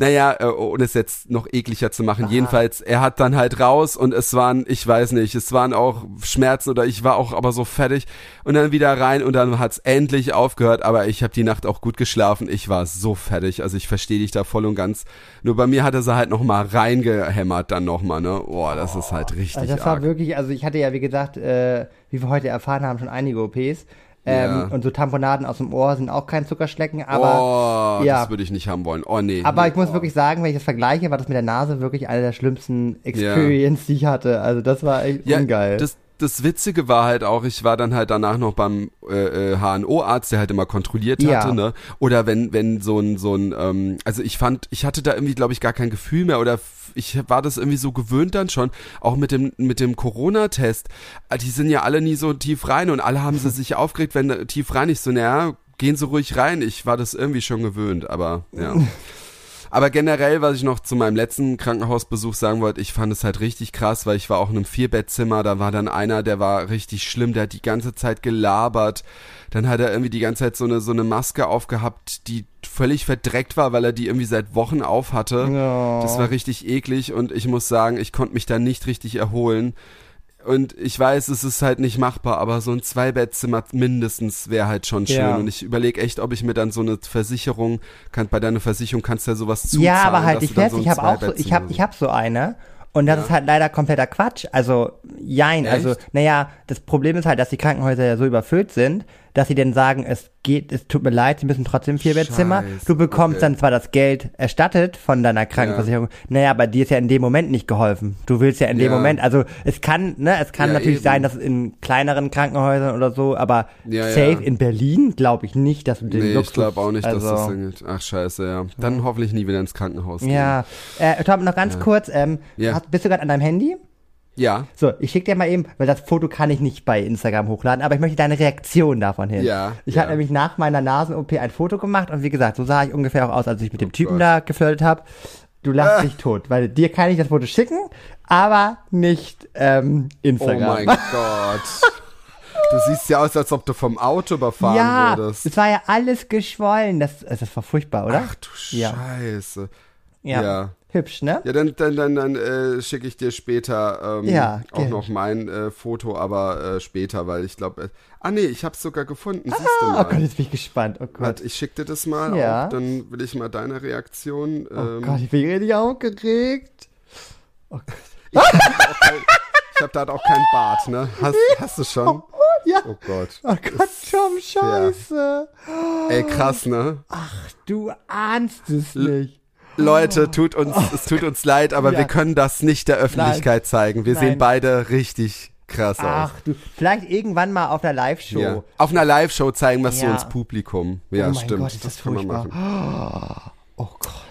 Naja, äh, ohne es jetzt noch ekliger zu machen. Aha. Jedenfalls, er hat dann halt raus und es waren, ich weiß nicht, es waren auch Schmerzen oder ich war auch aber so fertig und dann wieder rein und dann hat's endlich aufgehört, aber ich habe die Nacht auch gut geschlafen. Ich war so fertig, also ich verstehe dich da voll und ganz. Nur bei mir hat er sie halt noch mal reingehämmert dann noch mal, ne? Boah, das ist halt richtig also Das war wirklich, also ich hatte ja, wie gesagt, äh, wie wir heute erfahren haben, schon einige OPs. Ähm, ja. Und so Tamponaden aus dem Ohr sind auch kein Zuckerschlecken, aber. Oh, ja. das würde ich nicht haben wollen. Oh nee. Aber nee, ich muss oh. wirklich sagen, wenn ich das vergleiche, war das mit der Nase wirklich eine der schlimmsten Experience, ja. die ich hatte. Also das war echt ja, ungeil. Das, das Witzige war halt auch, ich war dann halt danach noch beim äh, HNO-Arzt, der halt immer kontrolliert hatte, ja. ne? Oder wenn, wenn so ein, so ein, ähm, also ich fand, ich hatte da irgendwie, glaube ich, gar kein Gefühl mehr oder ich war das irgendwie so gewöhnt dann schon, auch mit dem, mit dem Corona-Test. Ah, die sind ja alle nie so tief rein und alle haben sie sich aufgeregt, wenn tief rein ich so, naja, gehen Sie ruhig rein. Ich war das irgendwie schon gewöhnt, aber ja. Aber generell, was ich noch zu meinem letzten Krankenhausbesuch sagen wollte, ich fand es halt richtig krass, weil ich war auch in einem Vierbettzimmer, da war dann einer, der war richtig schlimm, der hat die ganze Zeit gelabert. Dann hat er irgendwie die ganze Zeit so eine, so eine Maske aufgehabt, die völlig verdreckt war, weil er die irgendwie seit Wochen auf hatte. Ja. Das war richtig eklig und ich muss sagen, ich konnte mich da nicht richtig erholen. Und ich weiß, es ist halt nicht machbar, aber so ein Zweibettzimmer mindestens wäre halt schon schön. Ja. Und ich überlege echt, ob ich mir dann so eine Versicherung, kann, bei deiner Versicherung kannst du ja sowas zuzahlen. Ja, aber halt ich fest, so ich habe auch so, ich habe ich hab so eine. Und das ja. ist halt leider kompletter Quatsch. Also, jein. Echt? Also, naja, das Problem ist halt, dass die Krankenhäuser ja so überfüllt sind, dass sie dann sagen, es geht, es tut mir leid, sie müssen trotzdem Vierbettzimmer. Du bekommst okay. dann zwar das Geld erstattet von deiner Krankenversicherung, ja. naja, aber dir ist ja in dem Moment nicht geholfen. Du willst ja in ja. dem Moment, also es kann, ne, es kann ja, natürlich eben. sein, dass in kleineren Krankenhäusern oder so, aber safe in Berlin glaube ich nicht, dass du den nee, Luxus, ich glaube auch nicht, also, dass das singt. Ach scheiße, ja. Dann hoffentlich nie wieder ins Krankenhaus gehen. Ja. Äh, Tom, noch ganz kurz, ähm, hast, bist du gerade an deinem Handy? Ja. So, ich schicke dir mal eben, weil das Foto kann ich nicht bei Instagram hochladen, aber ich möchte deine Reaktion davon hin. Ja. Ich ja. habe nämlich nach meiner Nasen-OP ein Foto gemacht und wie gesagt, so sah ich ungefähr auch aus, als ich mit dem oh Typen Gott. da geflirtet habe. Du lachst ah. dich tot, weil dir kann ich das Foto schicken, aber nicht ähm, Instagram. Oh mein Gott. Du siehst ja aus, als ob du vom Auto überfahren ja, würdest. Ja, es war ja alles geschwollen. Das, das war furchtbar, oder? Ach du Scheiße. Ja. ja. Hübsch, ne? Ja, dann, dann, dann, dann äh, schicke ich dir später ähm, ja, auch noch mein äh, Foto, aber äh, später, weil ich glaube. Äh, ah nee, ich habe es sogar gefunden. Ah, Siehst du mal. Oh Gott, jetzt bin ich gespannt. Oh Gott. Warte, ich schicke dir das mal. Ja. Auch, dann will ich mal deine Reaktion. Oh ähm, oh Gott, ich bin richtig aufgeregt. Oh Gott. Ich habe hab da auch keinen Bart, ne? Hast, hast du schon? Oh, oh, ja. Oh Gott. Oh Gott, Tom, scheiße. Ja. Ey, krass, ne? Ach, du ahnst es nicht. Leute, tut uns, oh. es tut uns leid, aber ja. wir können das nicht der Öffentlichkeit Nein. zeigen. Wir Nein. sehen beide richtig krass Ach, aus. du, vielleicht irgendwann mal auf einer Live-Show. Ja. Auf einer Live-Show zeigen wir es ja. so ins Publikum. Ja, oh stimmt. Gott, das, das kann man machen. Oh Gott.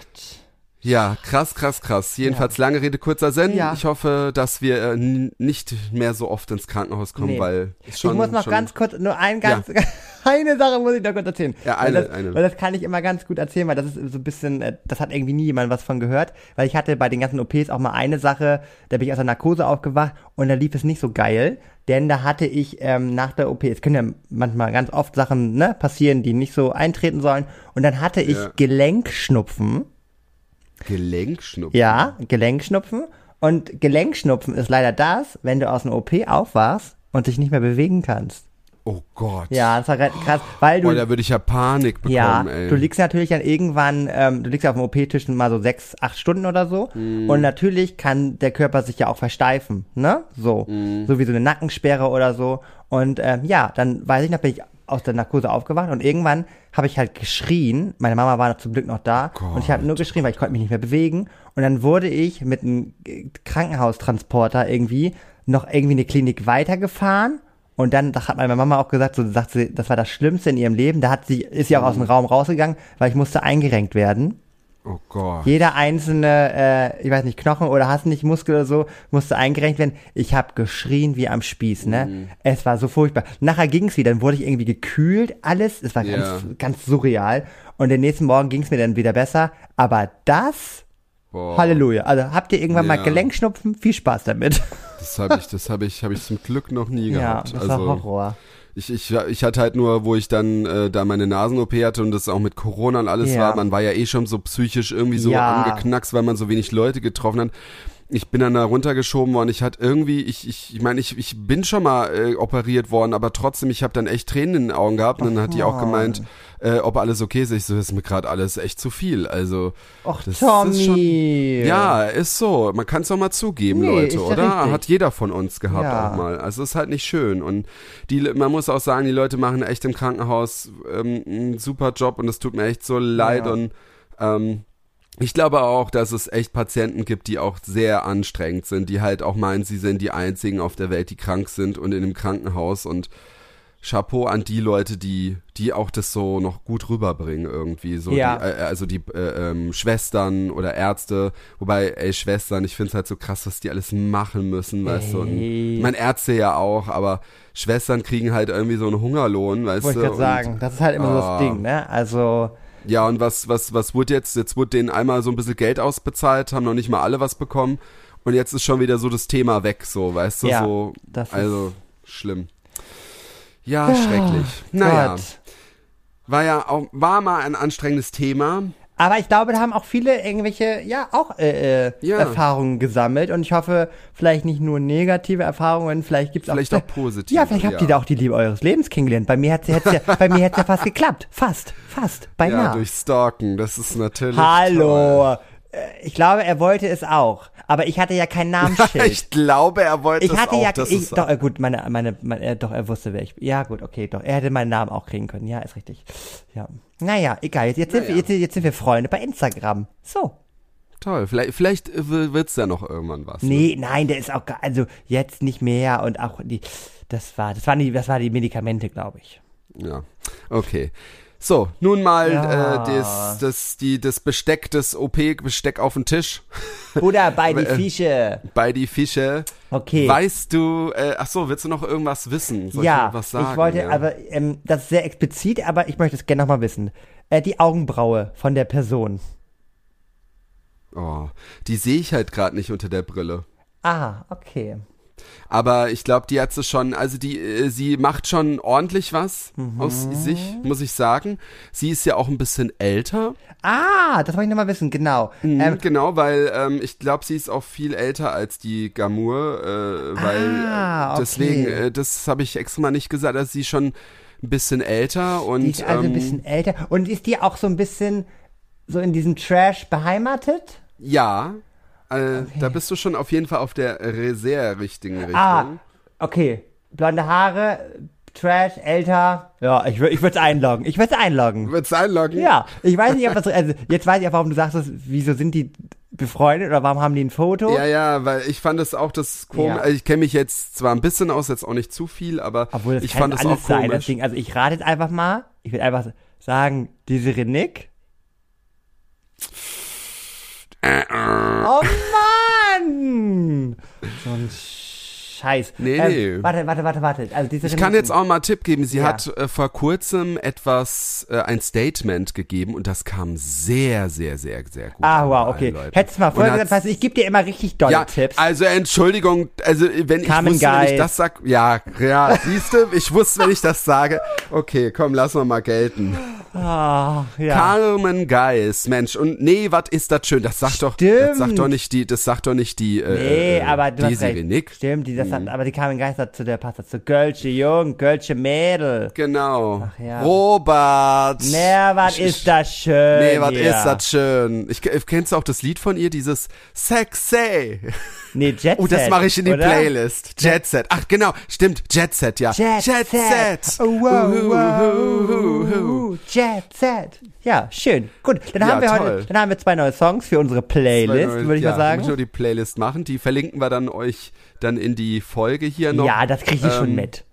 Ja, krass, krass, krass. Jedenfalls ja. lange Rede, kurzer Sinn. Ja. Ich hoffe, dass wir äh, nicht mehr so oft ins Krankenhaus kommen, nee. weil schon, Ich muss noch schon, ganz kurz, nur ein ganz, ja. eine Sache muss ich noch kurz erzählen. Ja, eine, weil das, eine. Weil das kann ich immer ganz gut erzählen, weil das ist so ein bisschen, äh, das hat irgendwie nie jemand was von gehört. Weil ich hatte bei den ganzen OPs auch mal eine Sache, da bin ich aus der Narkose aufgewacht und da lief es nicht so geil. Denn da hatte ich ähm, nach der OP, es können ja manchmal ganz oft Sachen ne, passieren, die nicht so eintreten sollen. Und dann hatte ich Gelenkschnupfen. Gelenkschnupfen? Ja, Gelenkschnupfen. Und Gelenkschnupfen ist leider das, wenn du aus einer OP aufwachst und dich nicht mehr bewegen kannst. Oh Gott. Ja, das war krass, weil du. Oh, da würde ich ja Panik bekommen, ja, ey. Du liegst natürlich dann irgendwann, ähm, du liegst ja auf dem OP-Tisch mal so sechs, acht Stunden oder so. Mm. Und natürlich kann der Körper sich ja auch versteifen, ne? So. Mm. So wie so eine Nackensperre oder so. Und ähm, ja, dann weiß ich noch, bin ich aus der Narkose aufgewacht und irgendwann habe ich halt geschrien. Meine Mama war zum Glück noch da Gott. und ich habe nur geschrien, weil ich konnte mich nicht mehr bewegen. Und dann wurde ich mit einem Krankenhaustransporter irgendwie noch irgendwie eine Klinik weitergefahren. Und dann hat meine Mama auch gesagt, so sagt sie, das war das Schlimmste in ihrem Leben. Da hat sie, ist sie auch aus dem Raum rausgegangen, weil ich musste eingerenkt werden. Oh Gott. Jeder einzelne, äh, ich weiß nicht, Knochen oder hast nicht Muskel oder so, musste eingerenkt werden. Ich habe geschrien wie am Spieß, ne? Mhm. Es war so furchtbar. Nachher ging's wieder, dann wurde ich irgendwie gekühlt, alles. Es war ja. ganz, ganz surreal. Und den nächsten Morgen ging's mir dann wieder besser. Aber das, Boah. Halleluja. Also habt ihr irgendwann ja. mal Gelenkschnupfen? Viel Spaß damit. Das habe ich, das habe ich, habe ich zum Glück noch nie gehabt. Ja, das also, war Horror. Ich, ich, ich hatte halt nur, wo ich dann äh, da meine Nasen-OP hatte und das auch mit Corona und alles Ja. war, man war ja eh schon so psychisch irgendwie so Ja. angeknackst, weil man so wenig Leute getroffen hat. Ich bin dann da runtergeschoben worden. Ich hatte irgendwie, ich, ich, ich meine, ich, ich bin schon mal äh, operiert worden, aber trotzdem, ich habe dann echt Tränen in den Augen gehabt. Und dann hat die auch gemeint, äh, ob alles okay ist. Ich so, das ist mir gerade alles echt zu viel. Also, Och, das Tommy. ist schon, ja, ist so. Man kann es doch mal zugeben, Nee, Leute, oder? richtig. Hat jeder von uns gehabt Ja. auch mal. Also ist halt nicht schön. Und die, man muss auch sagen, die Leute machen echt im Krankenhaus ähm, einen super Job und es tut mir echt so leid. Ja. Und ähm, ich glaube auch, dass es echt Patienten gibt, die auch sehr anstrengend sind, die halt auch meinen, sie sind die einzigen auf der Welt, die krank sind und in einem Krankenhaus und Chapeau an die Leute, die, die auch das so noch gut rüberbringen irgendwie. So Ja. die, äh, also die äh, ähm, Schwestern oder Ärzte, wobei, ey, Schwestern, ich find's halt so krass, was die alles machen müssen, weißt du. Und, Ey. ich meine, Ärzte ja auch, aber Schwestern kriegen halt irgendwie so einen Hungerlohn, weißt Wollte du. ich gerade sagen. Das ist halt immer so das Ah. Ding, ne? Also, ja, und was, was, was wurde jetzt? Jetzt wurde denen einmal so ein bisschen Geld ausbezahlt, haben noch nicht mal alle was bekommen. Und jetzt ist schon wieder so das Thema weg, so, weißt du, Ja, so. also, schlimm. Ja, schrecklich. Naja, Gott. war ja auch, war mal ein anstrengendes Thema. Aber ich glaube, da haben auch viele irgendwelche, ja, auch äh, äh, Ja. Erfahrungen gesammelt. Und ich hoffe, vielleicht nicht nur negative Erfahrungen, vielleicht gibt's Vielleicht auch, auch positive, Ja, vielleicht habt ja. ihr da auch die Liebe eures Lebens kennengelernt. Bei mir hat's ja, hat's ja, bei mir hat's ja fast geklappt. Fast, fast, Ja, beinahe. durch Stalken, das ist natürlich. toll. Hallo. Äh, Ich glaube, er wollte es auch. Aber ich hatte ja kein Namensschild. ich glaube, er wollte Ich es hatte auch, ja, dass ich, es doch, äh, gut, meine, meine, meine äh, doch, er wusste, wer ich bin. Ja, gut, okay, doch, er hätte meinen Namen auch kriegen können. Ja, ist richtig. Ja. Naja, egal, jetzt, jetzt, sind, wir, Naja. jetzt, jetzt sind wir Freunde bei Instagram. So. toll. Vielleicht, vielleicht äh, wird's ja noch irgendwann was. Ne? Nee, nein, der ist auch, gar- also jetzt nicht mehr und auch die, das war, das waren die, das war die Medikamente, glaube ich. Ja, okay. So, nun mal Ja. äh, das, das, die, das Besteck, das OP-Besteck auf den Tisch Oder bei die Äh, Fische. bei die Fische. Okay. Weißt du, äh, ach so, willst du noch irgendwas wissen? Soll ja, ich was sagen? ich wollte, ja? aber ähm, das ist sehr explizit, aber ich möchte es gerne nochmal wissen. Äh, die Augenbraue von der Person. Oh, die sehe ich halt gerade nicht unter der Brille. Ah, okay. Aber ich glaube, die hat sie schon, also die, äh, sie macht schon ordentlich was Mhm. aus sich, muss ich sagen. Sie ist ja auch ein bisschen älter. Ah, das wollte ich nochmal wissen, genau. Mhm, Ähm, genau, weil ähm, ich glaube, sie ist auch viel älter als die Gamur, äh, weil Ah, okay. deswegen, äh, das habe ich extra mal nicht gesagt, dass sie schon ein bisschen älter und die ist also ein ähm, bisschen älter. Und ist die auch so ein bisschen so in diesem Trash beheimatet? ja, äh, da bist du schon auf jeden Fall auf der re- sehr richtigen Richtung. Ah, okay. Blonde Haare, Trash, älter. Ja, ich, ich würde es einloggen. Ich würde es einloggen. Willst du einloggen? Ja, ich weiß nicht, ob das, also jetzt weiß ich auch, warum du sagst, wieso sind die befreundet oder warum haben die ein Foto? Ja, ja, weil ich fand es auch das komisch. Ja. Also ich kenne mich jetzt zwar ein bisschen aus, jetzt auch nicht zu viel, aber Obwohl das ich fand es auch sein, das komisch. Ding. Also ich rate jetzt einfach mal, ich würde einfach sagen, diese Renick. Äh, äh. Oh Mann! Scheiß. Nee, Ähm, nee. Warte, warte, warte, warte. Also diese Ich kann jetzt auch mal einen Tipp geben. Sie Ja. hat äh, vor kurzem etwas, äh, ein Statement gegeben und das kam sehr, sehr, sehr, sehr gut. Ah, wow, okay. Leuten. Hättest du mal vorher gesagt, weißt ich gebe dir immer richtig dolle ja, Tipps. also Entschuldigung, also wenn Carmen ich wusste, wenn ich das sag, ja, ja, siehst du, ich wusste, wenn ich das sage, okay, komm, lass wir mal gelten. Ah, ja. Carmen Geist, Mensch, und nee, was ist das schön, das sagt doch, das sagt Stimmt. doch nicht die, das sagt doch nicht die, äh, Nee, äh, aber du hast Desiree recht. Nick. Stimmt, die, das Mhm. hat, aber die Carmen Geist hat zu der passt dazu. Gölsche Jung, Gölsche Mädel. Genau. Ach ja. Robert. Na, was ist das schön Nee, was ist das schön. Ich, kennst du auch das Lied von ihr, dieses Sexy? Nee, Jet Oh, das Set, mache ich in die oder? Playlist. Jet Set. Ach, genau, stimmt. Jet Set, ja. Jet, Set. Oh, wow, wow, uhu. Jet Set. Ja, schön. Gut, dann Ja, haben wir toll. heute, dann haben wir zwei neue Songs für unsere Playlist, würde ich ja, mal sagen. Muss ich nur die Playlist machen. Die verlinken wir dann euch dann in die Folge hier noch. Ja, das kriege ich schon Ähm, mit.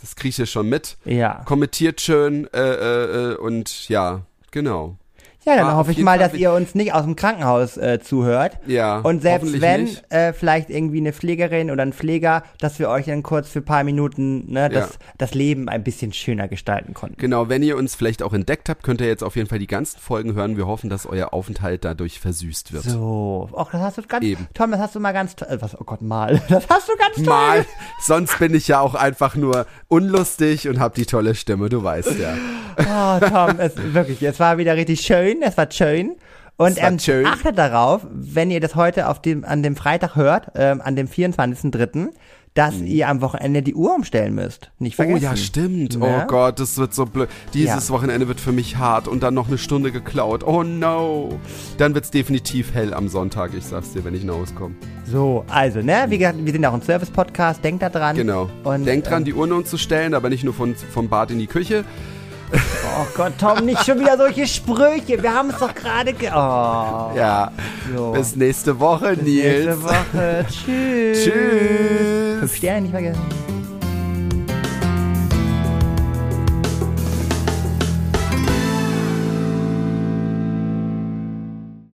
Das kriege ich schon mit. Ja. Kommentiert schön äh, äh, äh, und ja, genau. Ja, dann Ah, hoffe ich mal, Fall dass ihr uns nicht aus dem Krankenhaus äh, zuhört. Ja, Und selbst wenn, äh, vielleicht irgendwie eine Pflegerin oder ein Pfleger, dass wir euch dann kurz für ein paar Minuten ne, das, Ja. das Leben ein bisschen schöner gestalten konnten. Genau, wenn ihr uns vielleicht auch entdeckt habt, könnt ihr jetzt auf jeden Fall die ganzen Folgen hören. Wir hoffen, dass euer Aufenthalt dadurch versüßt wird. So, ach, das hast du ganz, Eben. Tom, das hast du mal ganz, toll, äh, was, oh Gott, mal, das hast du ganz toll. Mal, sonst bin ich ja auch einfach nur unlustig und hab die tolle Stimme, du weißt ja. Oh, Tom, es, wirklich, es war wieder richtig schön, es war schön. Und Es ähm, schön. achtet darauf, wenn ihr das heute auf dem, an dem Freitag hört, ähm, an dem 24.03., dass ihr am Wochenende die Uhr umstellen müsst. Nicht Mhm. Oh vergessen. ja, stimmt. Ne? Oh Gott, das wird so blöd. Dieses Ja. Wochenende wird für mich hart und dann noch eine Stunde geklaut. Oh no. Dann wird's definitiv hell am Sonntag, ich sag's dir, wenn ich nach Hause komme. So, also, ne, wie gesagt, wir sind auch ein Service-Podcast, denkt da dran. Genau. Und, Denkt dran, ähm, die Uhr umzustellen, aber nicht nur von, vom Bad in die Küche. Oh Gott, Tom, nicht schon wieder solche Sprüche. Wir haben es doch gerade ge... Oh, Ja. so. Bis nächste Woche, Nils. nächste Woche. Tschüss. Tschüss. Fünf Sterne nicht vergessen.